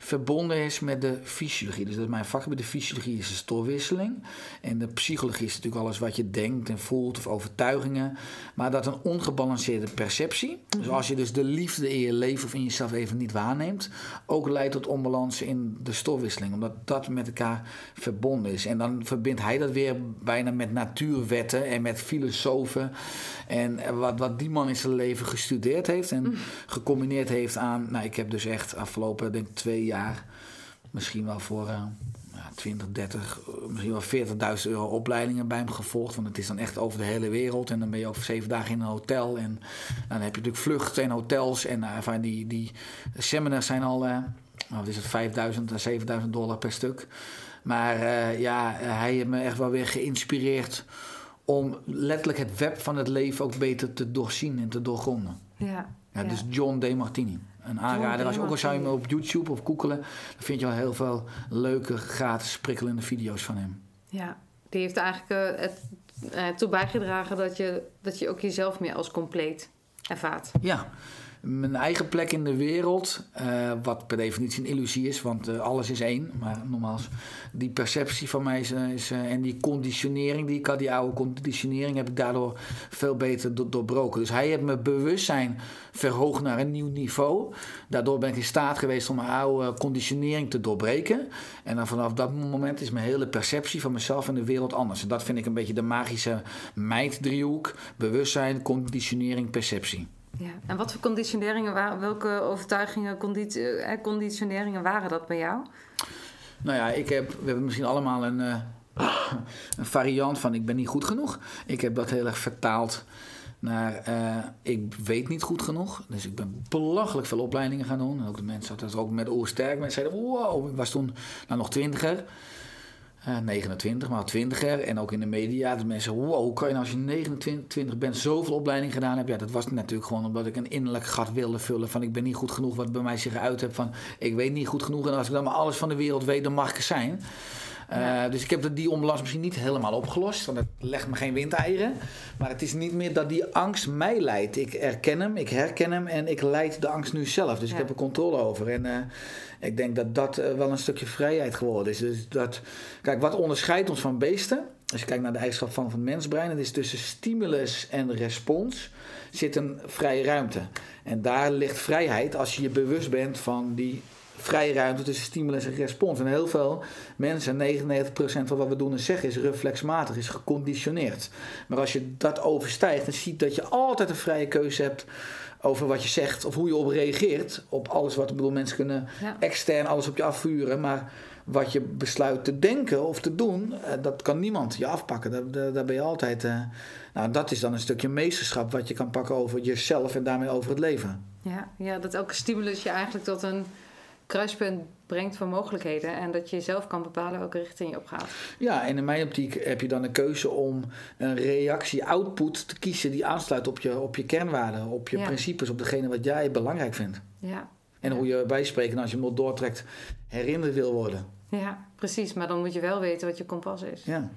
verbonden is met de fysiologie. Dus dat is mijn vakgebied. De fysiologie is de stofwisseling. En de psychologie is natuurlijk alles wat je denkt en voelt of overtuigingen. Maar dat een ongebalanceerde perceptie. Dus als je dus de liefde in je leven of in jezelf even niet waarneemt, ook leidt tot onbalans in de stofwisseling. Omdat dat met elkaar verbonden is. En dan verbindt hij dat weer bijna met natuurwetten en met filosofen. En wat, wat die man in zijn leven gestudeerd heeft en gecombineerd heeft aan. Nou, ik heb dus echt afgelopen denk, ik, twee jaar misschien wel voor uh, 20, 30, misschien wel 40.000 euro opleidingen bij hem gevolgd. Want het is dan echt over de hele wereld. En dan ben je over zeven dagen in een hotel. En dan heb je natuurlijk vluchten en hotels. En uh, van die, die seminars zijn al, uh, wat is het, 5000 à 7000 dollar per stuk. Maar uh, ja, hij heeft me echt wel weer geïnspireerd om letterlijk het web van het leven ook beter te doorzien en te doorgronden. Ja, ja, Dus John De Martini. Een aanrader. Als je ook al zou je hem op YouTube of googelen, dan vind je wel heel veel leuke, gratis, prikkelende video's van hem. Ja, die heeft eigenlijk uh, het, uh, toe bijgedragen dat je, dat je ook jezelf meer als compleet ervaart. Ja, mijn eigen plek in de wereld, uh, wat per definitie een illusie is, want uh, alles is één. Maar nogmaals, die perceptie van mij is, is uh, en die conditionering die ik had, die oude conditionering, heb ik daardoor veel beter do doorbroken. Dus hij heeft mijn bewustzijn verhoogd naar een nieuw niveau. Daardoor ben ik in staat geweest om mijn oude conditionering te doorbreken. En vanaf dat moment is mijn hele perceptie van mezelf en de wereld anders. En dat vind ik een beetje de magische mijndriehoek: bewustzijn, conditionering, perceptie. Ja, en wat voor conditioneringen waren, welke overtuigingen, condi eh, conditioneringen waren dat bij jou? Nou ja, ik heb, we hebben misschien allemaal een, uh, <coughs> een variant van ik ben niet goed genoeg. Ik heb dat heel erg vertaald naar ik weet niet goed genoeg. Dus ik ben belachelijk veel opleidingen gaan doen. En ook de mensen dat ook met oorsterk. Mensen zeiden, wow, ik was toen nou, nog twintiger. Uh, 29, maar 20er. En ook in de media. De mensen wow, hoe kan je nou als je 29 bent zoveel opleiding gedaan hebt? Ja, dat was natuurlijk gewoon omdat ik een innerlijk gat wilde vullen. Van ik ben niet goed genoeg. Wat bij mij zich uit heb van ik weet niet goed genoeg. En als ik dan maar alles van de wereld weet, dan mag ik er zijn. Ja. Uh, dus ik heb die onbalans misschien niet helemaal opgelost. Want het legt me geen windeieren. Maar het is niet meer dat die angst mij leidt. Ik erken hem, ik herken hem en ik leid de angst nu zelf. Dus ja. ik heb er controle over. En uh, ik denk dat dat uh, wel een stukje vrijheid geworden is. Dus dat, kijk, wat onderscheidt ons van beesten? Als je kijkt naar de eigenschap van, van het mensbrein, het is tussen stimulus en respons zit een vrije ruimte. En daar ligt vrijheid als je je bewust bent van die vrije ruimte tussen stimulus en respons. En heel veel mensen, 99% van wat we doen en zeggen, is reflexmatig, is geconditioneerd. Maar als je dat overstijgt, dan ziet dat je altijd een vrije keuze hebt over wat je zegt of hoe je op reageert. Op alles wat, ik bedoel, mensen kunnen ja. extern alles op je afvuren, maar wat je besluit te denken of te doen, dat kan niemand je afpakken. Daar, daar, daar ben je altijd. Uh, nou, dat is dan een stukje meesterschap wat je kan pakken over jezelf en daarmee over het leven. Ja, ja dat elke stimulus je eigenlijk tot een kruispunt brengt van mogelijkheden en dat je zelf kan bepalen welke richting je op gaat. Ja, en in mijn optiek heb je dan een keuze om een reactie-output te kiezen die aansluit op je, op je kernwaarden, op je ja. principes, op degene wat jij belangrijk vindt. Ja. En hoe je bijspreken als je hem doortrekt, herinnerd wil worden. Ja, precies. Maar dan moet je wel weten wat je kompas is. Ja.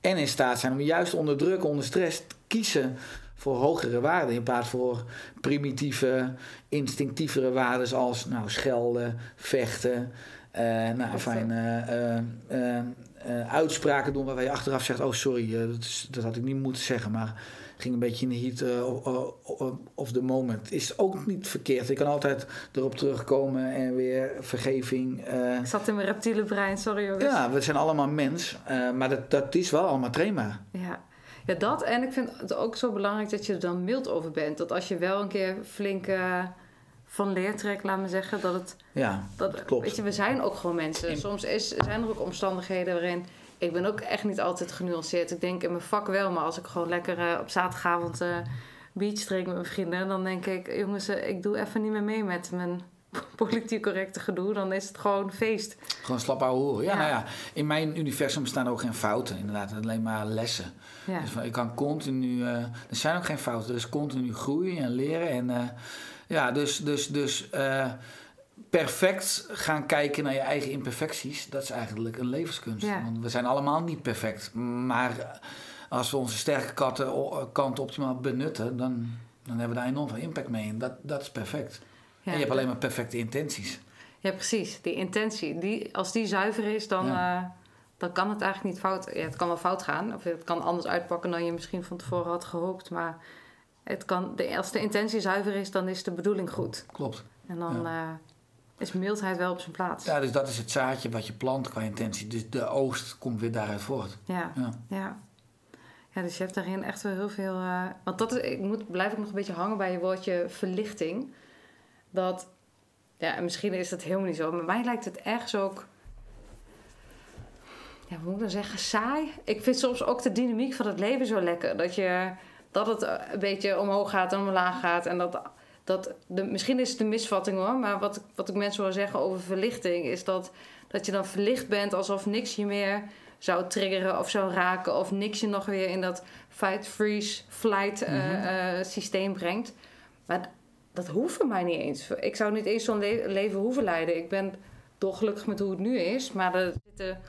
En in staat zijn om juist onder druk, onder stress te kiezen voor hogere waarden in plaats voor primitieve, instinctievere waarden als nou, schelden, vechten, uh, nou, fijn, uh, uh, uitspraken doen waarbij je achteraf zegt: Oh, sorry, dat, is, dat, had ik niet moeten zeggen, maar ging een beetje in de heat of the moment. Is ook niet verkeerd. Je kan altijd erop terugkomen en weer vergeving. ik zat in mijn reptiele brein, sorry jongens. Ja, we zijn allemaal mens, maar dat, dat is wel allemaal trainbaar. Ja. Ja, dat. En ik vind het ook zo belangrijk dat je er dan mild over bent. Dat als je wel een keer flink uh, van leer trekt, laat me zeggen, dat het... Ja, dat, dat klopt. Weet je, we zijn ook gewoon mensen. In... Soms is, zijn er ook omstandigheden waarin... Ik ben ook echt niet altijd genuanceerd. Ik denk in mijn vak wel, maar als ik gewoon lekker uh, op zaterdagavond uh, beach trek met mijn vrienden... dan denk ik, jongens, ik doe even niet meer mee met mijn <laughs> politiek correcte gedoe, dan is het gewoon feest. Gewoon slap ouwe horen. Ja, ja, nou ja, in mijn universum staan ook geen fouten, inderdaad, alleen maar lessen. Ja. Dus ik kan continu, uh, er zijn ook geen fouten, er is continu groeien en leren. En uh, Ja, dus, dus, dus eh, perfect gaan kijken naar je eigen imperfecties, dat is eigenlijk een levenskunst. Ja. Want we zijn allemaal niet perfect. Maar als we onze sterke kant optimaal benutten, dan, dan hebben we daar enorm veel impact mee. En dat, dat is perfect. En je hebt alleen maar perfecte intenties. Ja, precies. Die intentie. Die, als die zuiver is, dan, Ja. eh, dan kan het eigenlijk niet fout. Ja, het kan wel fout gaan. Of het kan anders uitpakken dan je misschien van tevoren had gehoopt. Maar het kan, de, als de intentie zuiver is, dan is de bedoeling goed. Klopt. En dan eh, is mildheid wel op zijn plaats. Ja, dus dat is het zaadje wat je plant qua intentie. Dus de oogst komt weer daaruit voort. Ja, Ja. ja. Ja, dus je hebt daarin echt wel heel veel... eh, want dat is, ik moet, blijf ik nog een beetje hangen bij je woordje verlichting. Dat, ja, en misschien is dat helemaal niet zo. Maar mij lijkt het ergens ook... Ja, hoe moet ik dan zeggen? Saai. Ik vind soms ook de dynamiek van het leven zo lekker. Dat, je, dat het eh, een beetje omhoog gaat en omlaag gaat. En dat... dat de, misschien is het een misvatting hoor. Maar wat, ik- wat ik mensen hoor zeggen over verlichting... is dat, dat je dan verlicht bent alsof niks je meer zou triggeren of zou raken. Of niks je nog weer in dat fight, freeze, flight eh, Mhm. eh, systeem brengt. Maar dat hoeft voor mij niet eens. Ik zou niet eens zo'n le- leven hoeven leiden. Ik ben dolgelukkig met hoe het nu is. Maar er zitten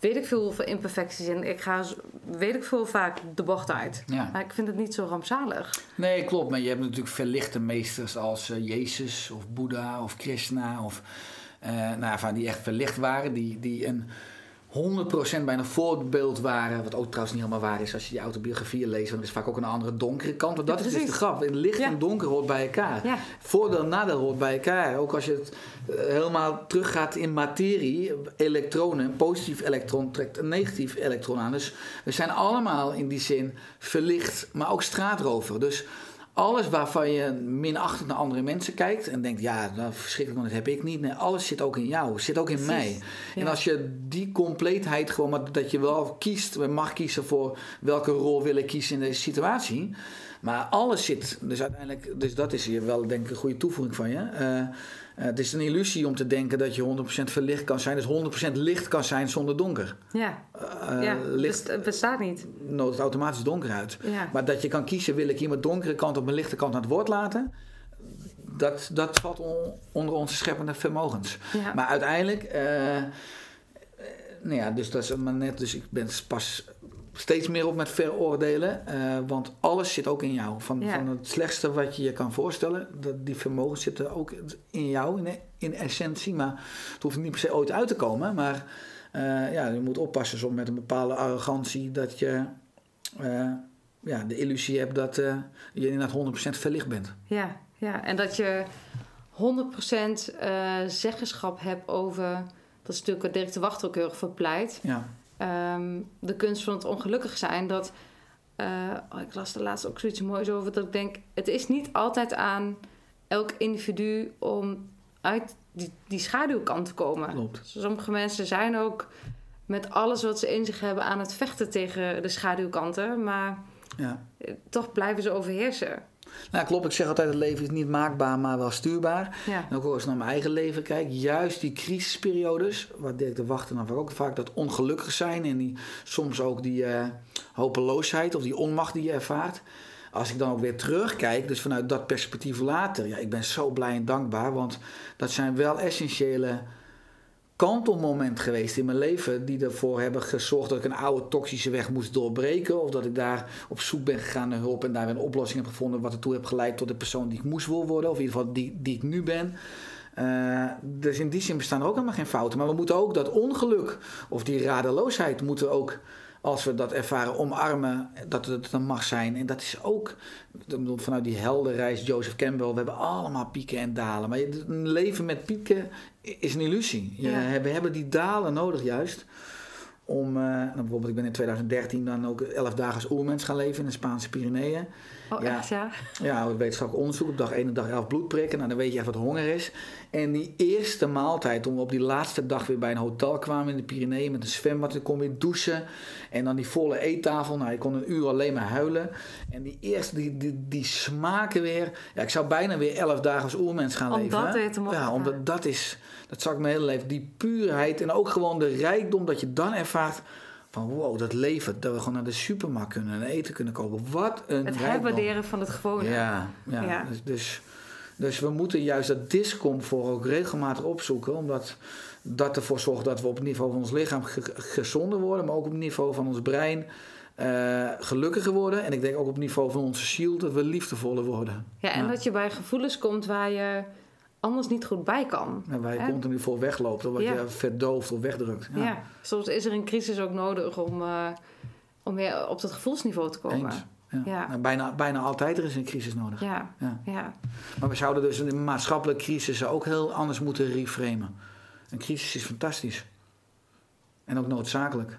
weet ik veel hoeveel imperfecties in. Ik ga weet ik veel vaak de bocht uit. Ja. Maar ik vind het niet zo rampzalig. Nee, klopt. Maar je hebt natuurlijk verlichte meesters als eh, Jezus of Boeddha of Krishna. Of, eh, nou, ja, van die echt verlicht waren. Die, die een 100% bijna voorbeeld waren. Wat ook trouwens niet helemaal waar is als je die autobiografieën leest. Want er is vaak ook een andere donkere kant. Want dat Ja, is dus de grap. Licht Ja. en donker hoort bij elkaar. Ja. Voordeel en nadeel hoort bij elkaar. Ook als je het eh, helemaal teruggaat in materie. Elektronen, een positief elektron trekt een negatief elektron aan. Dus we zijn allemaal in die zin verlicht, maar ook straatrover. Dus alles waarvan je minachtend naar andere mensen kijkt en denkt, ja, dat verschrikkelijk, want dat heb ik niet. Nee, alles zit ook in jou, zit ook in Precies. mij. En als je die compleetheid gewoon, maar dat je wel kiest, mag kiezen voor welke rol wil ik kiezen in deze situatie. Maar alles zit, dus uiteindelijk, dus dat is hier wel denk ik een goede toevoeging van je. Eh, eh, het is een illusie om te denken dat je 100% verlicht kan zijn. Dus 100% licht kan zijn zonder donker. Ja, Eh, ja licht best- het bestaat niet. nodigt automatisch donker uit. Ja. Maar dat je kan kiezen, wil ik hier mijn donkere kant op mijn lichte kant aan het woord laten. Dat, dat valt on- onder onze scheppende vermogens. Ja. Maar uiteindelijk, eh, eh, nou ja, dus dat is maar net, dus ik ben pas steeds meer op met veroordelen. eh, want alles zit ook in jou. Van, Ja. van het slechtste wat je je kan voorstellen, dat die vermogens zitten ook in jou, in, in essentie. Maar het hoeft niet per se ooit uit te komen. Maar eh, ja, je moet oppassen soms met een bepaalde arrogantie dat je eh, ja, de illusie hebt dat je inderdaad 100% verlicht bent. Ja, ja, en dat je 100% eh zeggenschap hebt over... Dat is natuurlijk wat Dirk de Wacht ook heel erg verpleit. Ja, Ehm, de kunst van het ongelukkig zijn. Dat, eh, oh, ik las er laatst ook zoiets moois over. Dat ik denk, het is niet altijd aan elk individu om uit die, die schaduwkant te komen. klopt. Sommige mensen zijn ook met alles wat ze in zich hebben aan het vechten tegen de schaduwkanten. Maar Ja. eh, toch blijven ze overheersen. Nou, klopt. Ik zeg altijd: het leven is niet maakbaar, maar wel stuurbaar. Ja, En ook als ik naar mijn eigen leven kijk, juist die crisisperiodes, waar Dirk de Wachter dan vaak ook vaak dat ongelukkig zijn en die, soms ook die eh, hopeloosheid of die onmacht die je ervaart. Als ik dan ook weer terugkijk, dus vanuit dat perspectief later, ja, ik ben zo blij en dankbaar, want dat zijn wel essentiële kantelmomenten geweest in mijn leven die ervoor hebben gezorgd dat ik een oude toxische weg moest doorbreken of dat ik daar op zoek ben gegaan naar hulp en daar een oplossing heb gevonden wat ertoe heb geleid tot de persoon die ik moest wil worden of in ieder geval die, die ik nu ben. Eh, dus in die zin bestaan er ook helemaal geen fouten. Maar we moeten ook dat ongeluk of die radeloosheid moeten ook, als we dat ervaren, omarmen. Dat het dan mag zijn. En dat is ook vanuit die heldenreis Joseph Campbell. We hebben allemaal pieken en dalen. Maar een leven met pieken is een illusie. Je, Ja. We hebben die dalen nodig juist. Om, eh, nou bijvoorbeeld, ik ben in 2013 dan ook 11 dagen als oermens gaan leven in de Spaanse Pyreneeën. Oh, Ja. echt ja? Ja, wetenschappelijk onderzoek op dag 1 en dag 11 bloed prikken. Nou, dan weet je echt wat honger is. En die eerste maaltijd, toen we op die laatste dag weer bij een hotel kwamen in de Pyreneeën met een zwembad, dan kon weer douchen. En dan die volle eettafel. Nou, je kon een uur alleen maar huilen. En die eerste, die, die, die smaken weer. Ja, ik zou bijna weer 11 dagen als oermens gaan Om leven. dat weer te mogen Ja, omdat dat is, dat zag ik mijn hele leven. Die puurheid en ook gewoon de rijkdom dat je dan ervaart. Van wow, dat leven, dat we gewoon naar de supermarkt kunnen en eten kunnen kopen. Wat een Het herwaarderen van het gewone. Ja, ja. Ja. Dus, dus Dus we moeten juist dat discomfort ook regelmatig opzoeken, omdat dat ervoor zorgt dat we op het niveau van ons lichaam ge- gezonder worden, maar ook op het niveau van ons brein eh, gelukkiger worden. En ik denk ook op het niveau van onze ziel dat we liefdevoller worden. Ja, en Ja. dat je bij gevoelens komt waar je anders niet goed bij kan. En waar je Hè? continu voor wegloopt, of wat Ja. je verdooft of wegdrukt. Ja. soms is er een crisis ook nodig om, eh, om weer op dat gevoelsniveau te komen. Eens. Ja. Ja. Nou, bijna, bijna altijd er is een crisis nodig. Ja, Ja. ja. Maar we zouden dus een maatschappelijke crisis ook heel anders moeten reframen. Een crisis is fantastisch. En ook noodzakelijk.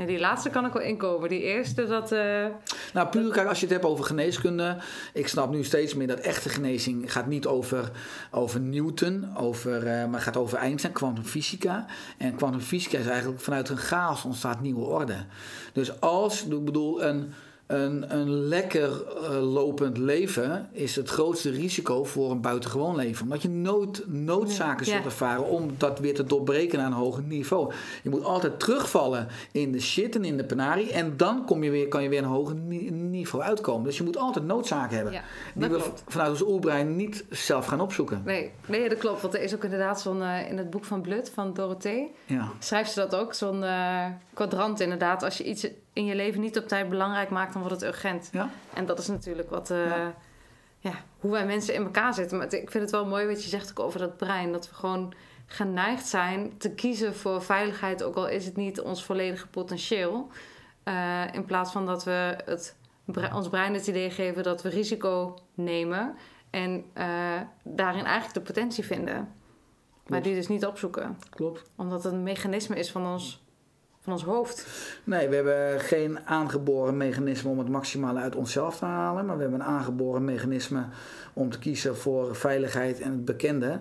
Ja, die laatste kan ik wel inkomen. Die eerste, dat... eh, Nou, puur kijk, als je het hebt over geneeskunde. Ik snap nu steeds meer dat echte genezing gaat niet over, over Newton, over, eh, maar gaat over Einstein, kwantumfysica. En kwantumfysica is eigenlijk vanuit een chaos ontstaat nieuwe orde. Dus als, ik bedoel, een, een, een lekker eh, lopend leven is het grootste risico voor een buitengewoon leven. Omdat je nooit noodzaken zult ervaren om dat weer te doorbreken naar een hoger niveau. Je moet altijd terugvallen in de shit en in de penarie. En dan kom je weer, kan je weer een hoger ni- niveau uitkomen. Dus je moet altijd noodzaken hebben. Ja, die we klopt. vanuit ons oerbrein niet zelf gaan opzoeken. Nee, nee, dat klopt. Want er is ook inderdaad zo'n... eh, in het boek van Blut, van Dorothee... Ja. schrijft ze dat ook. Zo'n eh, kwadrant inderdaad. Als je iets in je leven niet op tijd belangrijk maakt... dan wordt het urgent. Ja. En dat is natuurlijk wat... eh, Ja. hoe wij mensen in elkaar zitten. Maar ik vind het wel mooi wat je zegt ook over dat brein. Dat we gewoon geneigd zijn te kiezen voor veiligheid... ook al is het niet ons volledige potentieel. In plaats van dat we het, bre- ons brein het idee geven... dat we risico nemen... en eh, daarin eigenlijk de potentie vinden. Maar die dus niet opzoeken Klopt. omdat het een mechanisme is van ons, van ons hoofd. Nee, we hebben geen aangeboren mechanisme om het maximale uit onszelf te halen. Maar we hebben een aangeboren mechanisme om te kiezen voor veiligheid en het bekende.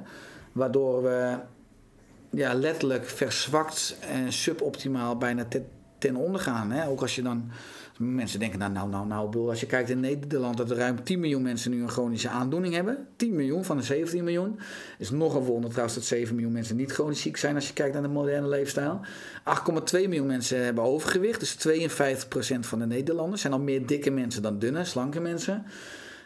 Waardoor we ja, letterlijk verzwakt en suboptimaal bijna te- ten onder gaan. Hè? Ook als je dan. Mensen denken, nou, nou, nou, nou, als je kijkt in Nederland dat er ruim 10 miljoen mensen nu een chronische aandoening hebben. 10 miljoen van de 17 miljoen. Is nog een wonder trouwens dat 7 miljoen mensen niet chronisch ziek zijn als je kijkt naar de moderne leefstijl. 8,2 miljoen mensen hebben overgewicht. Dus 52% van de Nederlanders zijn al meer dikke mensen dan dunne, slanke mensen.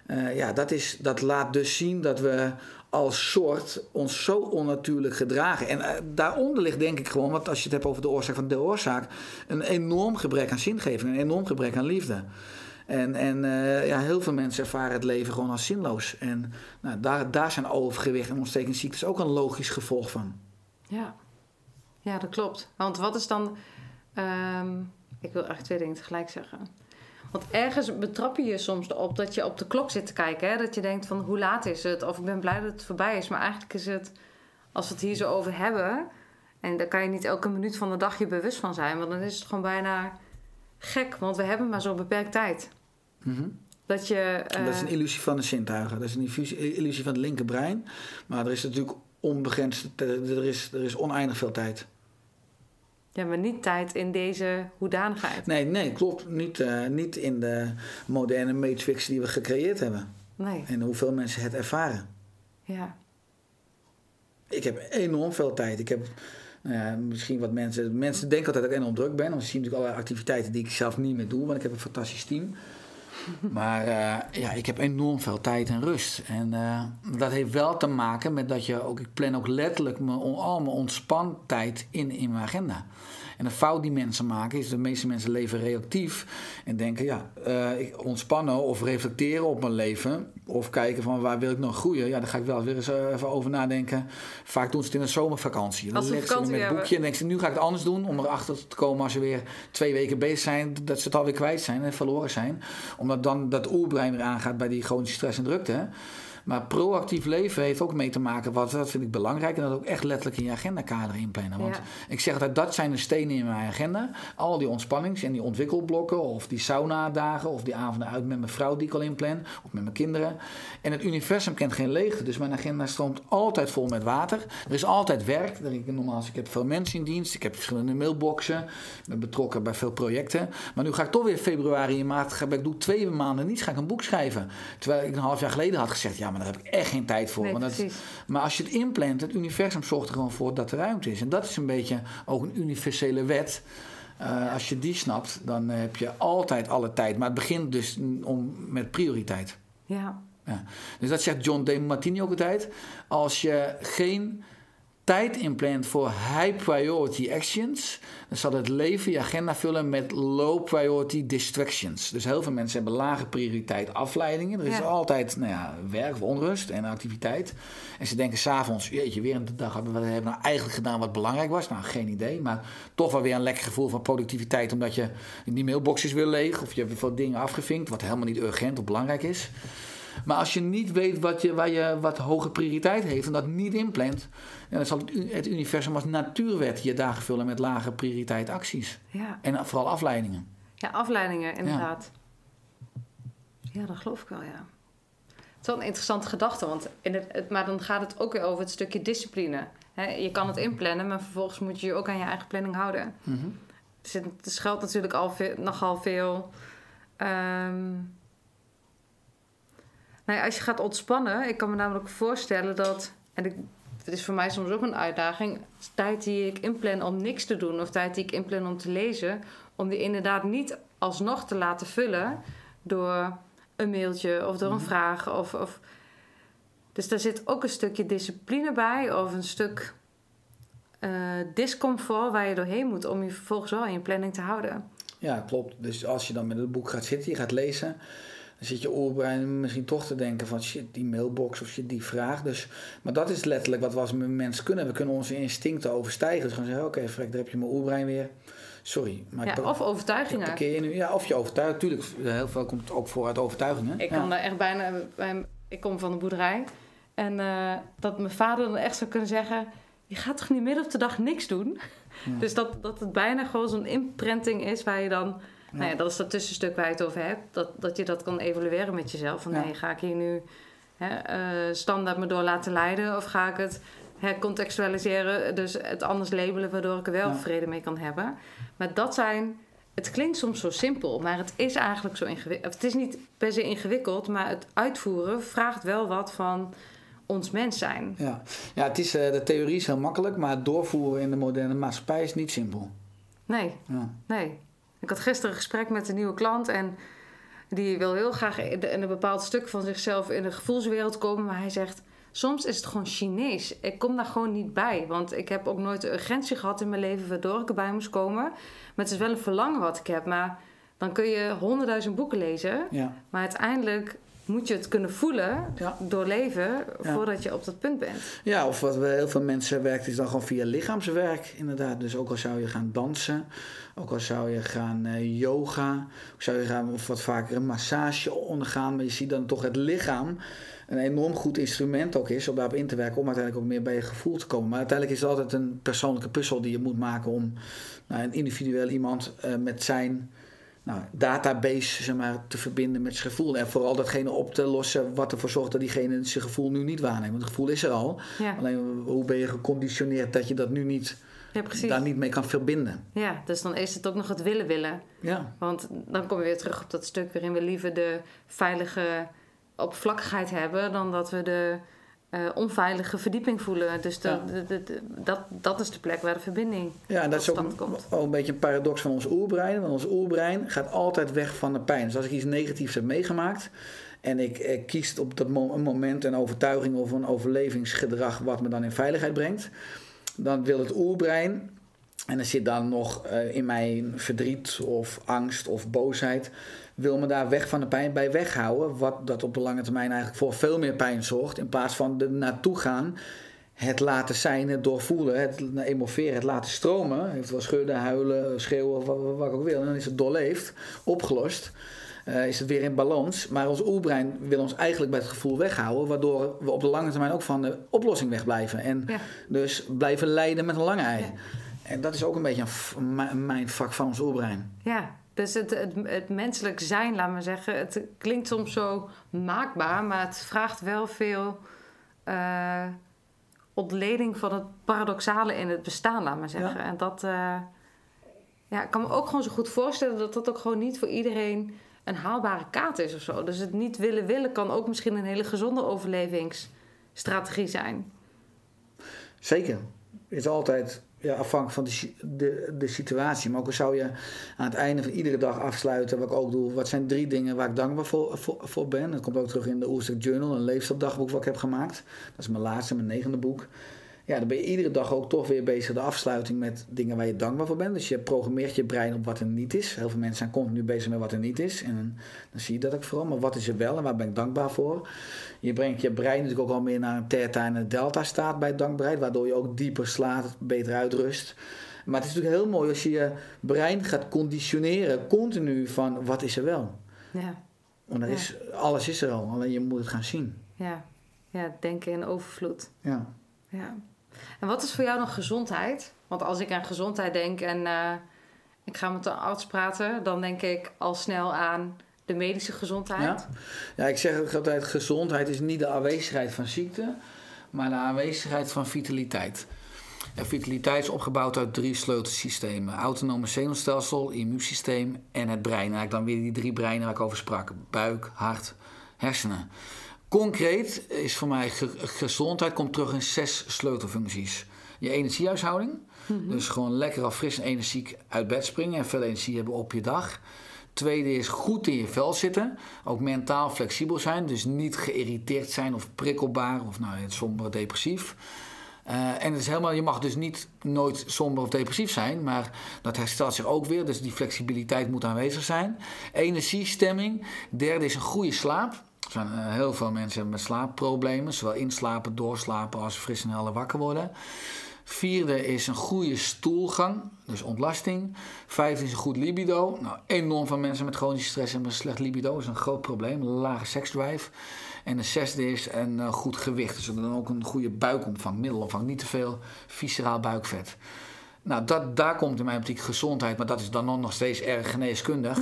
Eh, ja, dat, is, dat laat dus zien dat we als soort ons zo onnatuurlijk gedragen. En eh, daaronder ligt denk ik gewoon, want als je het hebt over de oorzaak van de oorzaak, een enorm gebrek aan zingeving, een enorm gebrek aan liefde. En, en eh, ja, heel veel mensen ervaren het leven gewoon als zinloos. En nou, daar, daar zijn overgewicht en ontstekingsziektes ook een logisch gevolg van. Ja, ja dat klopt. Want wat is dan... ehm, ik wil echt twee dingen tegelijk zeggen. Want ergens betrap je je soms op dat je op de klok zit te kijken. Hè? Dat je denkt van hoe laat is het? Of ik ben blij dat het voorbij is. Maar eigenlijk is het, als we het hier zo over hebben... en daar kan je niet elke minuut van de dag je bewust van zijn... want dan is het gewoon bijna gek. Want we hebben maar zo'n beperkt tijd. Dat je... eh, Dat is een illusie van de zintuigen. Dat is een illusie, illusie van het linkerbrein. Maar er is natuurlijk onbegrensd, er is, er is oneindig veel tijd. Ja, maar niet tijd in deze hoedanigheid. Nee, nee, klopt. Niet, eh, niet in de moderne matrix die we gecreëerd hebben. Nee, En hoeveel mensen het ervaren. ja. Ik heb enorm veel tijd. Ik heb nou misschien wat mensen. Mensen denken altijd dat ik enorm druk ben. Want ze zien natuurlijk allerlei activiteiten die ik zelf niet meer doe. Want ik heb een fantastisch team. Maar eh, ja, ik heb enorm veel tijd en rust. En eh, dat heeft wel te maken met dat je ook. Ik plan ook letterlijk mijn, al mijn ontspantijd in, in mijn agenda. En de fout die mensen maken is dat de meeste mensen leven reactief. En denken, ja, eh, ik ontspannen of reflecteren op mijn leven. Of kijken van waar wil ik nog groeien. Ja, daar ga ik wel weer eens eh, even over nadenken. Vaak doen ze het in een zomervakantie. Dan leggen ze met een boekje en denken ze, nu ga ik het anders doen. Om erachter te komen als ze weer twee weken bezig zijn. Dat ze het alweer kwijt zijn en verloren zijn. Omdat dan dat oerbrein weer aangaat bij die chronische stress en drukte. Maar proactief leven heeft ook mee te maken, wat, dat vind ik belangrijk, en dat ook echt letterlijk in je agendakader inplannen. Want Ja. ik zeg altijd, dat zijn de stenen in mijn agenda. Al die ontspannings- en die ontwikkelblokken, of die sauna-dagen, of die avonden uit met mijn vrouw die ik al inplan, of met mijn kinderen. En het universum kent geen leegte, dus mijn agenda stroomt altijd vol met water. Er is altijd werk. Er- ik- Normaal, ik heb veel mensen in dienst, ik heb verschillende mailboxen, ik ben betrokken bij veel projecten. Maar nu ga ik toch weer februari en maart, ga- ik doe twee maanden niets, ga ik een boek schrijven. Terwijl ik een half jaar geleden had gezegd, ja, maar daar heb ik echt geen tijd voor. Nee, want dat, maar als je het inplant, het universum zorgt er gewoon voor dat er ruimte is. En dat is een beetje ook een universele wet. Eh, als je die snapt, dan heb je altijd alle tijd. Maar het begint dus om, met prioriteit. Ja, Ja. Dus dat zegt John D. Martini ook altijd. Als je geen tijd inplant voor high priority actions, dan zal het leven je agenda vullen met low priority distractions. Dus heel veel mensen hebben lage prioriteit afleidingen. Er is Ja. altijd nou ja, werk of onrust en activiteit. En ze denken s'avonds, jeetje, weer een dag hebben we hebben nou eigenlijk gedaan wat belangrijk was. Nou, geen idee, maar toch wel weer een lekker gevoel van productiviteit, omdat je die mailbox is weer leeg of je hebt veel dingen afgevinkt, wat helemaal niet urgent of belangrijk is. Maar als je niet weet wat, je, waar je wat hoge prioriteit heeft en dat niet inplant, dan zal het, het universum als natuurwet je dagen vullen met lage prioriteit acties. Ja. En vooral afleidingen. ja, afleidingen inderdaad. Ja. dat geloof ik wel, ja. Het is wel een interessante gedachte, want in het, maar dan gaat het ook weer over het stukje discipline. Je kan het inplannen, maar vervolgens moet je je ook aan je eigen planning houden. Er zit, er schuilt natuurlijk al veel, nogal veel. ehm, nou ja, als je gaat ontspannen, ik kan me namelijk voorstellen dat. En ik, het is voor mij soms ook een uitdaging. Tijd die ik inplan om niks te doen, of tijd die ik inplan om te lezen, om die inderdaad niet alsnog te laten vullen door een mailtje of door een vraag. Of, of, dus daar zit ook een stukje discipline bij, of een stuk eh, discomfort waar je doorheen moet om je vervolgens wel in je planning te houden. Ja, klopt. Dus als je dan met het boek gaat zitten, je gaat lezen, dan zit je oorbrein misschien toch te denken van shit, die mailbox of shit, die vraag. Dus, maar dat is letterlijk wat we als mens kunnen. We kunnen onze instincten overstijgen. Dus gaan zeggen, oké, frek, daar heb je mijn oorbrein weer. Sorry. Maar Ja, of overtuigingen. je nu. Ja, of je overtuigt. Tuurlijk, heel veel komt ook voor uit overtuigingen. Ik ja. kan daar echt bijna. bij- Ik kom van de boerderij. En eh, dat mijn vader dan echt zou kunnen zeggen: Je gaat toch niet midden op de dag niks doen? Ja. <laughs> Dus dat, dat het bijna gewoon zo'n imprinting is waar je dan. Nou ja, dat is dat tussenstuk waar je het over hebt. Dat, dat je dat kan evalueren met jezelf. Van nee, ga ik hier nu hè, eh, standaard me door laten leiden? Of ga ik het hercontextualiseren, dus het anders labelen, waardoor ik er wel Ja. vrede mee kan hebben? Maar dat zijn. Het klinkt soms zo simpel, maar het is eigenlijk zo ingewikkeld. Het is niet per se ingewikkeld, maar het uitvoeren vraagt wel wat van ons mens zijn. Ja, ja het is, eh, de theorie is heel makkelijk, maar het doorvoeren in de moderne maatschappij is niet simpel. Nee, Ja. nee. Ik had gisteren een gesprek met een nieuwe klant en die wil heel graag in een bepaald stuk van zichzelf in de gevoelswereld komen, maar hij zegt. Soms is het gewoon Chinees. Ik kom daar gewoon niet bij. Want ik heb ook nooit de urgentie gehad in mijn leven waardoor ik erbij moest komen. Maar het is wel een verlangen wat ik heb. Maar dan kun je honderdduizend boeken lezen. Ja. Maar uiteindelijk moet je het kunnen voelen, Ja. doorleven, Ja. voordat je op dat punt bent. ja, of wat we heel veel mensen werkt is dan gewoon via lichaamswerk, inderdaad. Dus ook al zou je gaan dansen, ook al zou je gaan eh, yoga, ook zou je gaan of wat vaker een massage ondergaan, maar je ziet dan toch het lichaam een enorm goed instrument ook is om daarop in te werken, om uiteindelijk ook meer bij je gevoel te komen. Maar uiteindelijk is het altijd een persoonlijke puzzel die je moet maken om nou, een individueel iemand eh, met zijn nou, database zeg maar, te verbinden met zijn gevoel. En vooral datgene op te lossen wat ervoor zorgt dat diegene zijn gevoel nu niet waarneemt. Want het gevoel is er al. Ja, Alleen hoe ben je geconditioneerd dat je dat nu niet, ja daar niet mee kan verbinden. Ja, dus dan is het ook nog het willen willen. Ja, Want dan kom je weer terug op dat stuk waarin we liever de veilige oppervlakkigheid hebben dan dat we de eh, onveilige verdieping voelen. Dus de, Ja. de- de- de- dat, dat is de plek waar de verbinding ja en dat is ook, komt. ook een beetje een paradox van ons oerbrein. Want ons oerbrein gaat altijd weg van de pijn. Dus als ik iets negatiefs heb meegemaakt en ik, ik kies op dat mo- een moment een overtuiging of een overlevingsgedrag wat me dan in veiligheid brengt, dan wil het oerbrein En er zit dan nog eh, in mijn verdriet of angst of boosheid. Wil me daar weg van de pijn bij weghouden. Wat dat op de lange termijn eigenlijk voor veel meer pijn zorgt. In plaats van er naartoe gaan. Het laten zijn, het doorvoelen, het emoveren, het laten stromen. Heeft wel schudden, huilen, schreeuwen, wat, wat, wat ik ook wil. En dan is het doorleefd, opgelost. eh, is het weer in balans. Maar ons oerbrein wil ons eigenlijk bij het gevoel weghouden. Waardoor we op de lange termijn ook van de oplossing wegblijven. En Ja. dus blijven lijden met een lange ei. Ja. En dat is ook een beetje een, f- een mi- een mindfuck van ons oerbrein. Ja, dus het, het, het menselijk zijn, laat maar zeggen, het klinkt soms zo maakbaar, maar het vraagt wel veel eh, ontleding van het paradoxale in het bestaan, laat maar zeggen. En dat, eh, ja, ik kan me ook gewoon zo goed voorstellen dat dat ook gewoon niet voor iedereen een haalbare kaart is of zo. Dus het niet willen willen kan ook misschien een hele gezonde overlevingsstrategie zijn. Zeker. Is altijd, ja, afhankelijk van de, de, de situatie. Maar ook al zou je aan het einde van iedere dag afsluiten, wat ik ook doe, wat zijn drie dingen waar ik dankbaar voor, voor, voor ben. Dat komt ook terug in de Oerstek Journal, een leefstapdagboek wat ik heb gemaakt. Dat is mijn laatste, mijn negende boek. Ja, dan ben je iedere dag ook toch weer bezig de afsluiting met dingen waar je dankbaar voor bent. Dus je programmeert je brein op wat er niet is. Heel veel mensen zijn continu bezig met wat er niet is. En dan, dan zie je dat ook vooral. Maar wat is er wel en waar ben ik dankbaar voor? Je brengt je brein natuurlijk ook al meer naar een theta en een delta staat bij dankbaarheid. Waardoor je ook dieper slaapt, beter uitrust. Maar het is natuurlijk heel mooi als je je brein gaat conditioneren continu van wat is er wel. Ja, Want er Ja. is, alles is er al, alleen je moet het gaan zien. ja. Ja, denken in overvloed. Ja. Ja. En wat is voor jou dan gezondheid? Want als ik aan gezondheid denk en eh, ik ga met een arts praten, dan denk ik al snel aan de medische gezondheid. Ja? ja, ik zeg ook altijd: gezondheid is niet de aanwezigheid van ziekte, maar de aanwezigheid van vitaliteit. En vitaliteit is opgebouwd uit drie sleutelsystemen: autonome zenuwstelsel, immuunsysteem en het brein. Eigenlijk dan weer die drie breinen waar ik over sprak: buik, hart, hersenen. Concreet is voor mij ge- gezondheid komt terug in zes sleutelfuncties. Je energiehuishouding, dus gewoon lekker al fris en energiek uit bed springen en veel energie hebben op je dag. Tweede is goed in je vel zitten. Ook mentaal flexibel zijn. Dus niet geïrriteerd zijn of prikkelbaar of nou, somber depressief. Eh, en het is helemaal, je mag dus niet nooit somber of depressief zijn. Maar dat herstelt zich ook weer. Dus die flexibiliteit moet aanwezig zijn. Energiestemming. Derde is een goede slaap. Eh, heel veel mensen met slaapproblemen. Zowel inslapen, doorslapen als fris en helder wakker worden. Vierde is een goede stoelgang, dus ontlasting. Vijfde is een goed libido. Nou, enorm veel mensen met chronische stress hebben een slecht libido. Is een groot probleem, lage seksdrive. En de zesde is een eh, goed gewicht. Dus dan ook een goede buikomvang, middelomvang. Niet te veel visceraal buikvet. Nou, dat, daar komt in mijn optiek gezondheid, maar dat is dan nog steeds erg geneeskundig.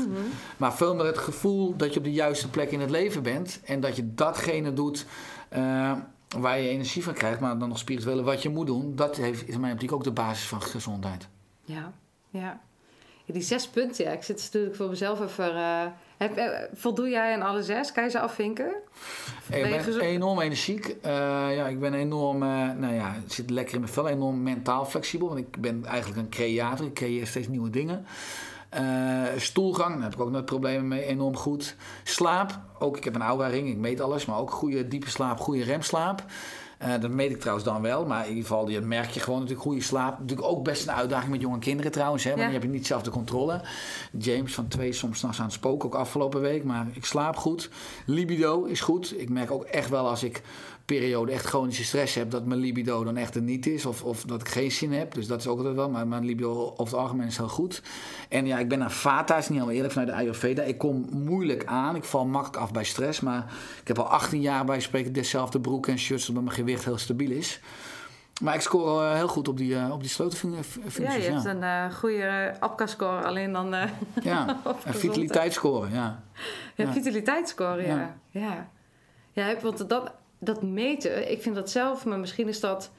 Maar veel meer het gevoel dat je op de juiste plek in het leven bent. En dat je datgene doet eh, waar je energie van krijgt, maar dan nog spirituele wat je moet doen. Dat heeft, is in mijn optiek ook de basis van gezondheid. Ja, ja. Ja, Die zes punten, ja. Ik zit natuurlijk voor mezelf even... eh, heb, eh, voldoe jij aan alle zes? Kan je ze afvinken? Ik Ben enorm energiek. Eh, ja, ik ben enorm, eh, nou ja, het zit lekker in mijn vel. Enorm mentaal flexibel. Want ik ben eigenlijk een creator. Ik creëer steeds nieuwe dingen. Stoelgang, daar heb ik ook nooit problemen mee. Enorm goed. Slaap, ook ik heb een aura ring. Ik meet alles. Maar ook goede diepe slaap, goede remslaap. Eh, dat meet ik trouwens dan wel. Maar in ieder geval, die merk je gewoon natuurlijk goede slaap. Natuurlijk ook best een uitdaging met jonge kinderen trouwens. Hè, want Ja. die heb je niet zelf de controle. James van twee soms s'nachts aan het spoken, ook afgelopen week. Maar ik slaap goed. Libido is goed. Ik merk ook echt wel als ik periode echt chronische stress heb... dat mijn libido dan echt er niet is. Of, of dat ik geen zin heb. Dus dat is ook altijd wel. Maar mijn libido over het algemeen is heel goed. En ja, ik ben naar Vata, is niet helemaal eerlijk, vanuit de Ayurveda. Ik kom moeilijk aan. Ik val makkelijk af bij stress. Maar ik heb al 18 jaar bij spreken dezelfde broek en shirts... omdat mijn gewicht heel stabiel is. Maar ik score eh, heel goed op die, eh, op die sleutelfuncties. Ja, je hebt een eh, goede APCA-score. Alleen dan... eh <laughs> Ja, en vitaliteitsscore, ja. Ja, Ja. vitaliteitsscore, ja. Ja. Ja, ja. heb- want dat, dat meten, ik vind dat zelf, maar misschien is dat...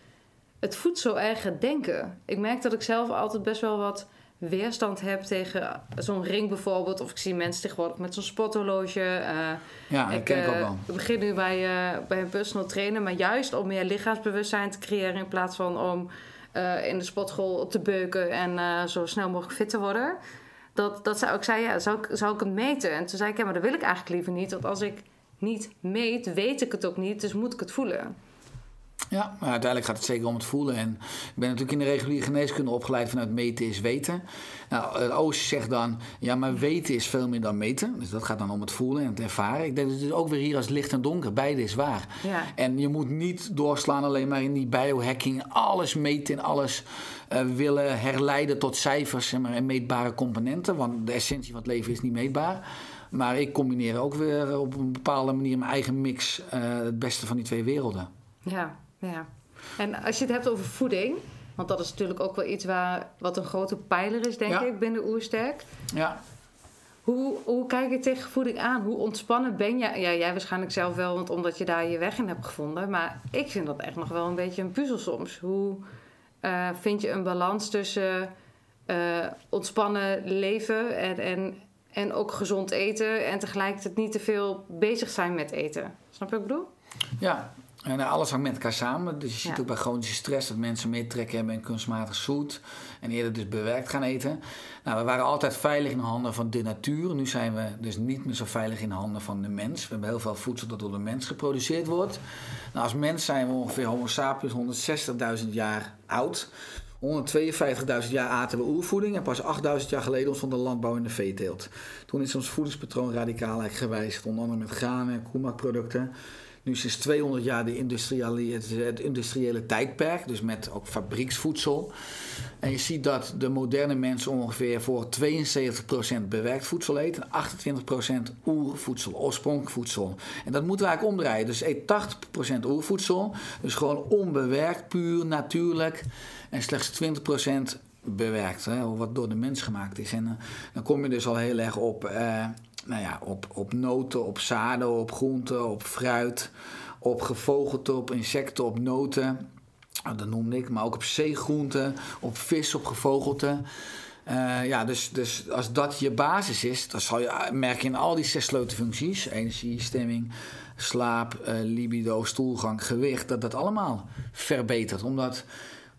Het voedt zo erg het denken. Ik merk dat ik zelf altijd best wel wat weerstand heb tegen zo'n ring bijvoorbeeld. Of ik zie mensen tegenwoordig met zo'n sporthorloge. eh, Ja, dat ken ik ook eh, wel. Ik begin nu bij, eh, bij een personal trainer, maar juist om meer lichaamsbewustzijn te creëren in plaats van om eh, in de sportschool te beuken en eh, zo snel mogelijk fit te worden. Dat, dat zou ik zei, ja, zou ik, zou ik het meten? En toen zei ik, ja, maar dat wil ik eigenlijk liever niet. Want als ik niet meet, weet ik het ook niet, dus moet ik het voelen. Ja, maar uiteindelijk gaat het zeker om het voelen. En ik ben natuurlijk in de reguliere geneeskunde opgeleid vanuit meten is weten. Nou, het Oost zegt dan, ja, maar weten is veel meer dan meten. Dus dat gaat dan om het voelen en het ervaren. Ik denk dat het ook weer hier als licht en donker, beide is waar. Ja. En je moet niet doorslaan alleen maar in die biohacking. Alles meten en alles eh, willen herleiden tot cijfers zeg maar, en meetbare componenten. Want de essentie van het leven is niet meetbaar. Maar ik combineer ook weer op een bepaalde manier mijn eigen mix. eh, het beste van die twee werelden. Ja, ja. En als je het hebt over voeding, want dat is natuurlijk ook wel iets waar, wat een grote pijler is, denk Ja. ik, binnen Oersterk. Ja, Hoe, hoe kijk je tegen voeding aan? Hoe ontspannen ben jij? Ja, jij waarschijnlijk zelf wel, want omdat je daar je weg in hebt gevonden. Maar ik vind dat echt nog wel een beetje een puzzel soms. Hoe eh, vind je een balans tussen eh, ontspannen leven en, en, en ook gezond eten... en tegelijkertijd niet te veel bezig zijn met eten? Snap je wat ik bedoel? Ja, En nou, alles hangt met elkaar samen. Dus je ziet Ja. ook bij chronische stress dat mensen meer trek hebben in kunstmatig zoet. En eerder dus bewerkt gaan eten. Nou, we waren altijd veilig in de handen van de natuur. Nu zijn we dus niet meer zo veilig in de handen van de mens. We hebben heel veel voedsel dat door de mens geproduceerd wordt. Nou, als mens zijn we ongeveer Homo sapiens 160.000 jaar oud. 152.000 jaar aten we oervoeding en pas 8.000 jaar geleden ontstond de landbouw en de veeteelt. Toen is ons voedingspatroon radicaal gewijzigd, onder andere met granen en koemakproducten. Nu sinds 200 jaar de het, industriële tijdperk, dus met ook fabrieksvoedsel. En je ziet dat de moderne mens ongeveer voor 72% bewerkt voedsel eet en 28% oervoedsel, oorspronkelijk voedsel. En dat moeten we eigenlijk omdraaien. Dus eet 80% oervoedsel, dus gewoon onbewerkt, puur, natuurlijk. En slechts 20% bewerkt, hè, wat door de mens gemaakt is. En eh, dan kom je dus al heel erg op, eh, nou ja, op, op noten, op zaden, op groenten, op fruit, op gevogelte, op insecten, op noten. Nou, dat noemde ik, maar ook op zeegroenten, op vis, op gevogelte. Eh, ja, dus, dus als dat je basis is, dan zal je merken in al die zes sleutelfuncties: energie, stemming, slaap, libido, stoelgang, gewicht, dat dat allemaal verbetert. Omdat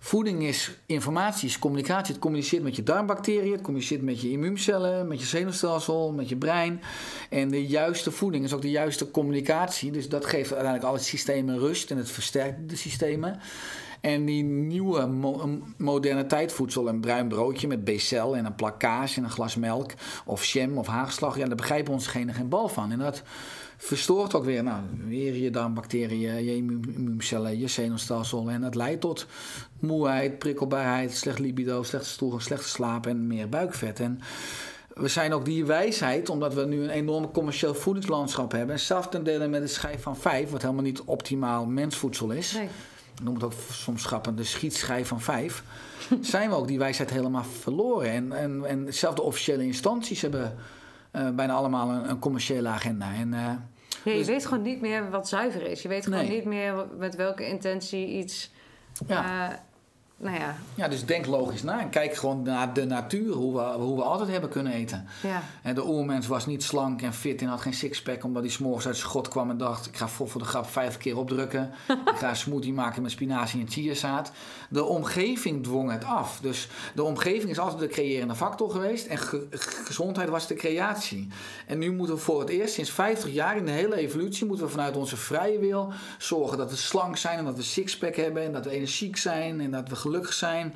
voeding is informatie, is communicatie. Het communiceert met je darmbacteriën, het communiceert met je immuuncellen, met je zenuwstelsel, met je brein. En de juiste voeding is ook de juiste communicatie. Dus dat geeft uiteindelijk alle systemen rust en het versterkt de systemen. En die nieuwe mo- moderne tijdvoedsel, een bruin broodje met becel en een plak kaas en een glas melk of jam of haagslag, ja, daar begrijpen onze genen geen bal van. En dat verstoort ook weer, nou, weer je darmbacteriën, je immu- immuuncellen, je zenuwstelsel. En dat leidt tot moeheid, prikkelbaarheid, slecht libido, slechte stoelgang, slechte slaap en meer buikvet. En we zijn ook die wijsheid, omdat we nu een enorm commercieel voedingslandschap hebben. En zelf ten dele met een schijf van vijf, wat helemaal niet optimaal mensvoedsel is. Nee. Ik noem het ook soms grappig de schietschijf van vijf. <laughs> zijn we ook die wijsheid helemaal verloren. En, en, en de officiële instanties hebben eh, bijna allemaal een, een commerciële agenda. En, eh, Ja, je Dus- weet gewoon niet meer wat zuiver is. Je weet gewoon niet meer met welke intentie iets. ja. eh, nou ja, ja, dus denk logisch na en kijk gewoon naar de natuur, hoe we, hoe we altijd hebben kunnen eten. ja. En de oermens was niet slank en fit en had geen sixpack... omdat hij s'morgens uit zijn god kwam en dacht... ik ga voor, voor de grap vijf keer opdrukken. <laughs> ik ga een smoothie maken met spinazie en chiazaad. De omgeving dwong het af. Dus de omgeving is altijd de creërende factor geweest... en ge- gezondheid was de creatie. En nu moeten we voor het eerst sinds 50 jaar in de hele evolutie... moeten we vanuit onze vrije wil zorgen dat we slank zijn... en dat we sixpack hebben en dat we energiek zijn... en dat we gelukkig zijn...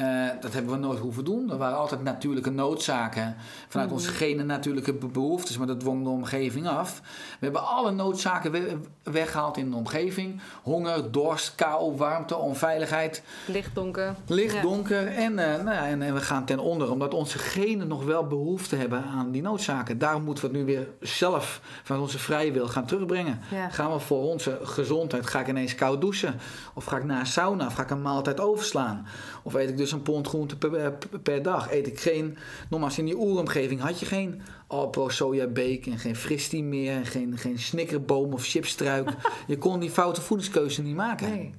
Eh, dat hebben we nooit hoeven doen. Er waren altijd natuurlijke noodzaken. Vanuit onze genen natuurlijke be- behoeftes, maar dat dwong de omgeving af. We hebben alle noodzaken we- weggehaald in de omgeving: honger, dorst, kou, warmte, onveiligheid, Licht, donker. licht, Ja. donker. En, eh, nou ja, en, en we gaan ten onder, omdat onze genen nog wel behoefte hebben aan die noodzaken. Daarom moeten we het nu weer zelf vanuit onze vrije wil gaan terugbrengen. Ja. Gaan we voor onze gezondheid, ga ik ineens koud douchen? Of ga ik naar een sauna? Of ga ik een maaltijd overslaan? Of eet ik dus een pond groente per, per, dag? Eet ik geen, nogmaals in die oeromgeving had je geen Alpro sojabeek en geen fristie meer, en geen, geen snickerboom of chipstruik. <laughs> je kon die foute voedingskeuze niet maken. Nee.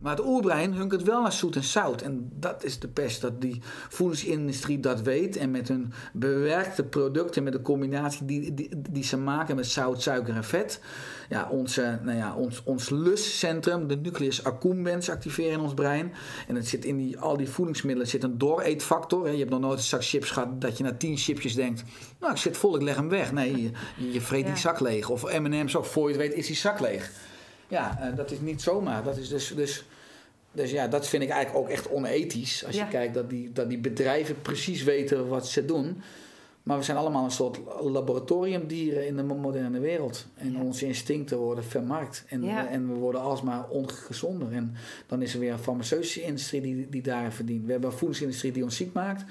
Maar het oerbrein hunkert wel naar zoet en zout. En dat is de pest, dat die voedingsindustrie dat weet. En met hun bewerkte producten, met de combinatie die, die, die ze maken met zout, suiker en vet. Ja, onze, nou ja, ons, ons lustcentrum, de nucleus accumbens, activeren in ons brein. En het zit in die, al die voedingsmiddelen zit een dooreetfactor. hè. Je hebt nog nooit een zak chips gehad dat je na tien chipjes denkt... nou, ik zit vol, ik leg hem weg. Nee, je, je vreet Ja. die zak leeg. Of M&M's ook, voor je het weet is die zak leeg. Ja, eh, dat is niet zomaar. Dat is dus, dus, dus ja, dat vind ik eigenlijk ook echt onethisch. Als Ja. je kijkt dat die, dat die bedrijven precies weten wat ze doen. Maar we zijn allemaal een soort laboratoriumdieren in de mo- moderne wereld. En Ja. onze instincten worden vermarkt. En, Ja. en we worden alsmaar ongezonder. En dan is er weer een farmaceutische industrie die, die daar verdient. We hebben een voedingsindustrie die ons ziek maakt.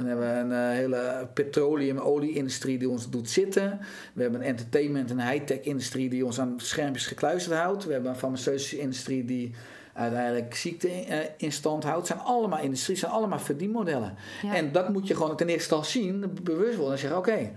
Dan hebben we een eh, hele petroleum-olie-industrie die ons doet zitten. We hebben een entertainment- en high-tech-industrie die ons aan schermpjes gekluisterd houdt. We hebben een farmaceutische industrie die uiteindelijk ziekte eh, in stand houdt. Het zijn allemaal industrie, zijn allemaal verdienmodellen. Ja. En dat moet je gewoon ten eerste al zien, bewust worden en zeggen: oké,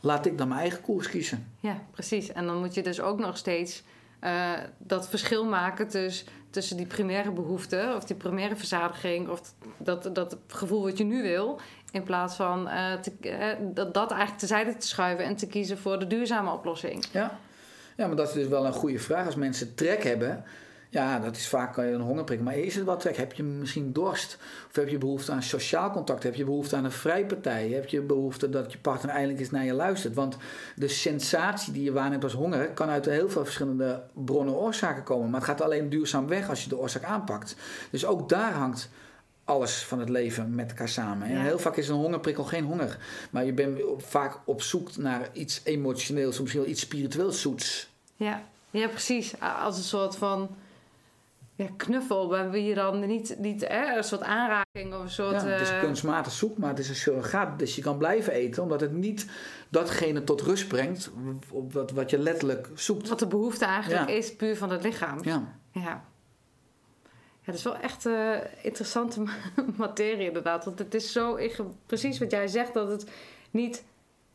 laat ik dan mijn eigen koers kiezen. Ja, precies. En dan moet je dus ook nog steeds eh, dat verschil maken tussen, tussen die primaire behoeften of die primaire verzadiging of dat, dat gevoel wat je nu wil, in plaats van eh, eh, dat, dat eigenlijk tezijde te schuiven en te kiezen voor de duurzame oplossing. Ja. Ja, maar dat is dus wel een goede vraag. Als mensen trek hebben, ja, dat is vaak een hongerprik. Maar is het wel trek? Heb je misschien dorst? Of heb je behoefte aan sociaal contact? Heb je behoefte aan een vrijpartij? Heb je behoefte dat je partner eindelijk eens naar je luistert? Want de sensatie die je waarneemt als honger kan uit heel veel verschillende bronnen oorzaken komen. Maar het gaat alleen duurzaam weg als je de oorzaak aanpakt. Dus ook daar hangt alles van het leven met elkaar samen. En Ja. heel vaak is een hongerprikkel geen honger. Maar je bent vaak op zoek naar iets emotioneels, misschien wel iets spiritueels zoets. Ja, ja precies. Als een soort van ja, knuffel, waar je dan niet, niet hè, een soort aanraking of een soort... Ja, het is eh, kunstmatig zoek, maar het is een surrogaat. Dus je kan blijven eten, omdat het niet datgene tot rust brengt op wat, wat je letterlijk zoekt. wat de behoefte eigenlijk Ja. is, puur van het lichaam. Ja, Ja. Ja, dat is wel echt eh, interessante <laughs> materie inderdaad. Want het is zo, precies wat jij zegt, dat het niet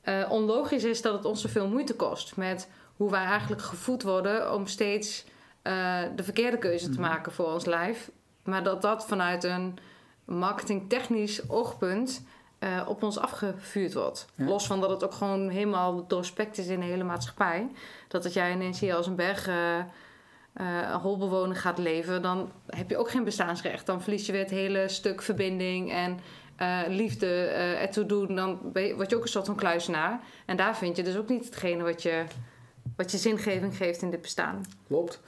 eh, onlogisch is dat het ons zoveel moeite kost. Met hoe wij eigenlijk gevoed worden om steeds eh, de verkeerde keuze te maken voor ons lijf. Maar dat dat vanuit een marketingtechnisch oogpunt eh, op ons afgevuurd wordt. Ja. Los van dat het ook gewoon helemaal doorspekt is in de hele maatschappij. Dat het jij ineens hier als een berg... eh, eh, holbewoner gaat leven, dan heb je ook geen bestaansrecht. Dan verlies je weer het hele stuk verbinding en liefde eh ertoe doen. Dan je, word je ook een soort van kluisenaar. En daar vind je dus ook niet hetgene wat je, wat je zingeving geeft in dit bestaan. klopt.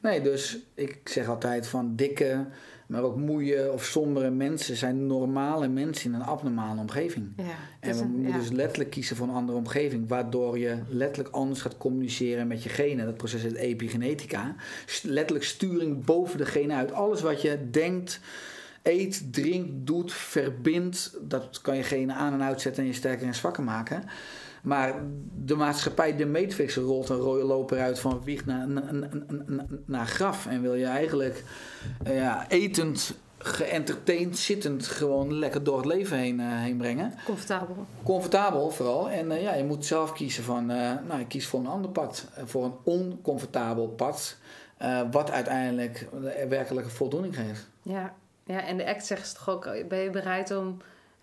Nee, dus ik zeg altijd van dikke, maar ook moeie of sombere mensen zijn normale mensen in een abnormale omgeving. Ja, En we een- moeten ja. dus letterlijk kiezen voor een andere omgeving, waardoor je letterlijk anders gaat communiceren met je genen. Dat proces is epigenetica. Letterlijk sturing boven de genen uit. Alles wat je denkt, eet, drinkt, doet, verbindt, dat kan je genen aan en uitzetten en je sterker en zwakker maken. Maar de maatschappij, de matrix, rolt een rode loper uit van wieg naar, naar, naar, naar graf. En wil je eigenlijk eh, ja, etend, geëntertained, zittend gewoon lekker door het leven heen, eh, heen brengen. Comfortabel. Comfortabel vooral. En eh, ja, je moet zelf kiezen van, nou, ik kies voor een ander pad. Voor een oncomfortabel pad. wat uiteindelijk de werkelijke voldoening geeft. Ja. ja, en de act zegt ze toch ook... ben je bereid om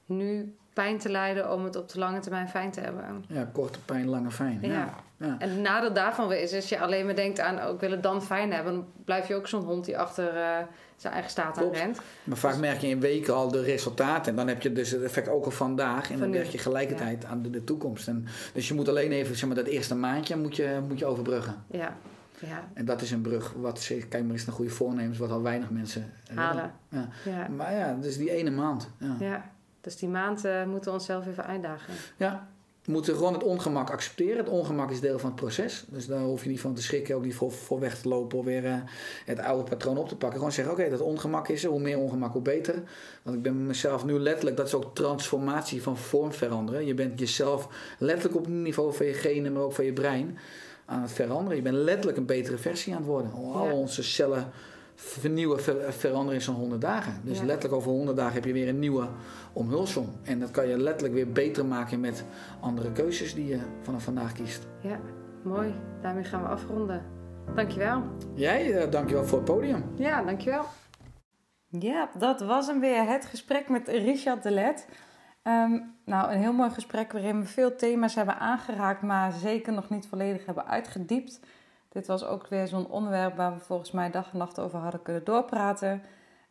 nu pijn te lijden... om het op de lange termijn fijn te hebben? Ja, korte pijn, lange fijn. Ja. Ja. Ja. En het nadeel daarvan is, als je alleen maar denkt aan... oh, ik wil het dan fijn hebben... dan blijf je ook zo'n hond die achter eh, zijn eigen staat aan rent. Maar vaak merk je in weken al de resultaten. En dan heb je dus het effect ook al vandaag. En Van dan nu. werk je gelijkertijd aan de, de toekomst. En, dus je moet alleen even, zeg maar, dat eerste maandje moet je, moet je overbruggen. Ja, ja, En dat is een brug. Wat, kijk maar eens naar goede voornemens, wat al weinig mensen halen. Ja. Ja, Maar ja, dus die ene maand. Ja. ja. Dus die maand eh, moeten we onszelf even uitdagen. Ja, we moeten gewoon het ongemak accepteren. Het ongemak is deel van het proces. Dus daar hoef je niet van te schrikken, ook niet voor, voor weg te lopen of weer eh, het oude patroon op te pakken. Gewoon zeggen, oké, dat ongemak is er. Hoe meer ongemak, hoe beter. Want ik ben mezelf nu letterlijk, dat is ook transformatie van vorm veranderen. Je bent jezelf letterlijk op het niveau van je genen, maar ook van je brein aan het veranderen. Je bent letterlijk een betere versie aan het worden. Al Ja. onze cellen vernieuwen, ver- veranderen in zo'n 100 dagen. Dus Ja. letterlijk over 100 dagen heb je weer een nieuwe omhulsel. En dat kan je letterlijk weer beter maken met andere keuzes die je vanaf vandaag kiest. Ja, mooi. Daarmee gaan we afronden. Dankjewel. Jij, eh, dankjewel voor het podium. Ja, dankjewel. Ja, dat was hem weer. Het gesprek met Richard de Let. Ehm, nou, een heel mooi gesprek waarin we veel thema's hebben aangeraakt, maar zeker nog niet volledig hebben uitgediept. Dit was ook weer zo'n onderwerp waar we volgens mij dag en nacht over hadden kunnen doorpraten.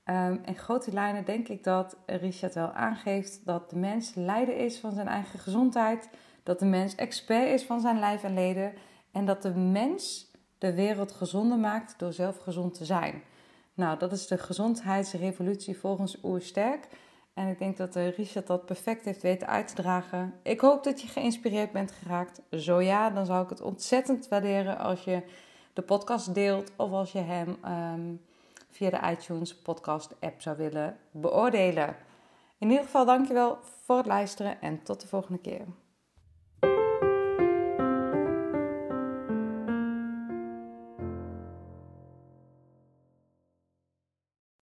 Ehm, in grote lijnen denk ik dat Richard wel aangeeft dat de mens leider is van zijn eigen gezondheid, dat de mens expert is van zijn lijf en leden en dat de mens de wereld gezonder maakt door zelf gezond te zijn. Nou, dat is de gezondheidsrevolutie volgens Oersterk. En ik denk dat eh, Richard dat perfect heeft weten uit te dragen. Ik hoop dat je geïnspireerd bent geraakt. Zo ja, dan zou ik het ontzettend waarderen als je de podcast deelt of als je hem ehm, via de iTunes podcast app zou willen beoordelen. In ieder geval dankjewel voor het luisteren en tot de volgende keer.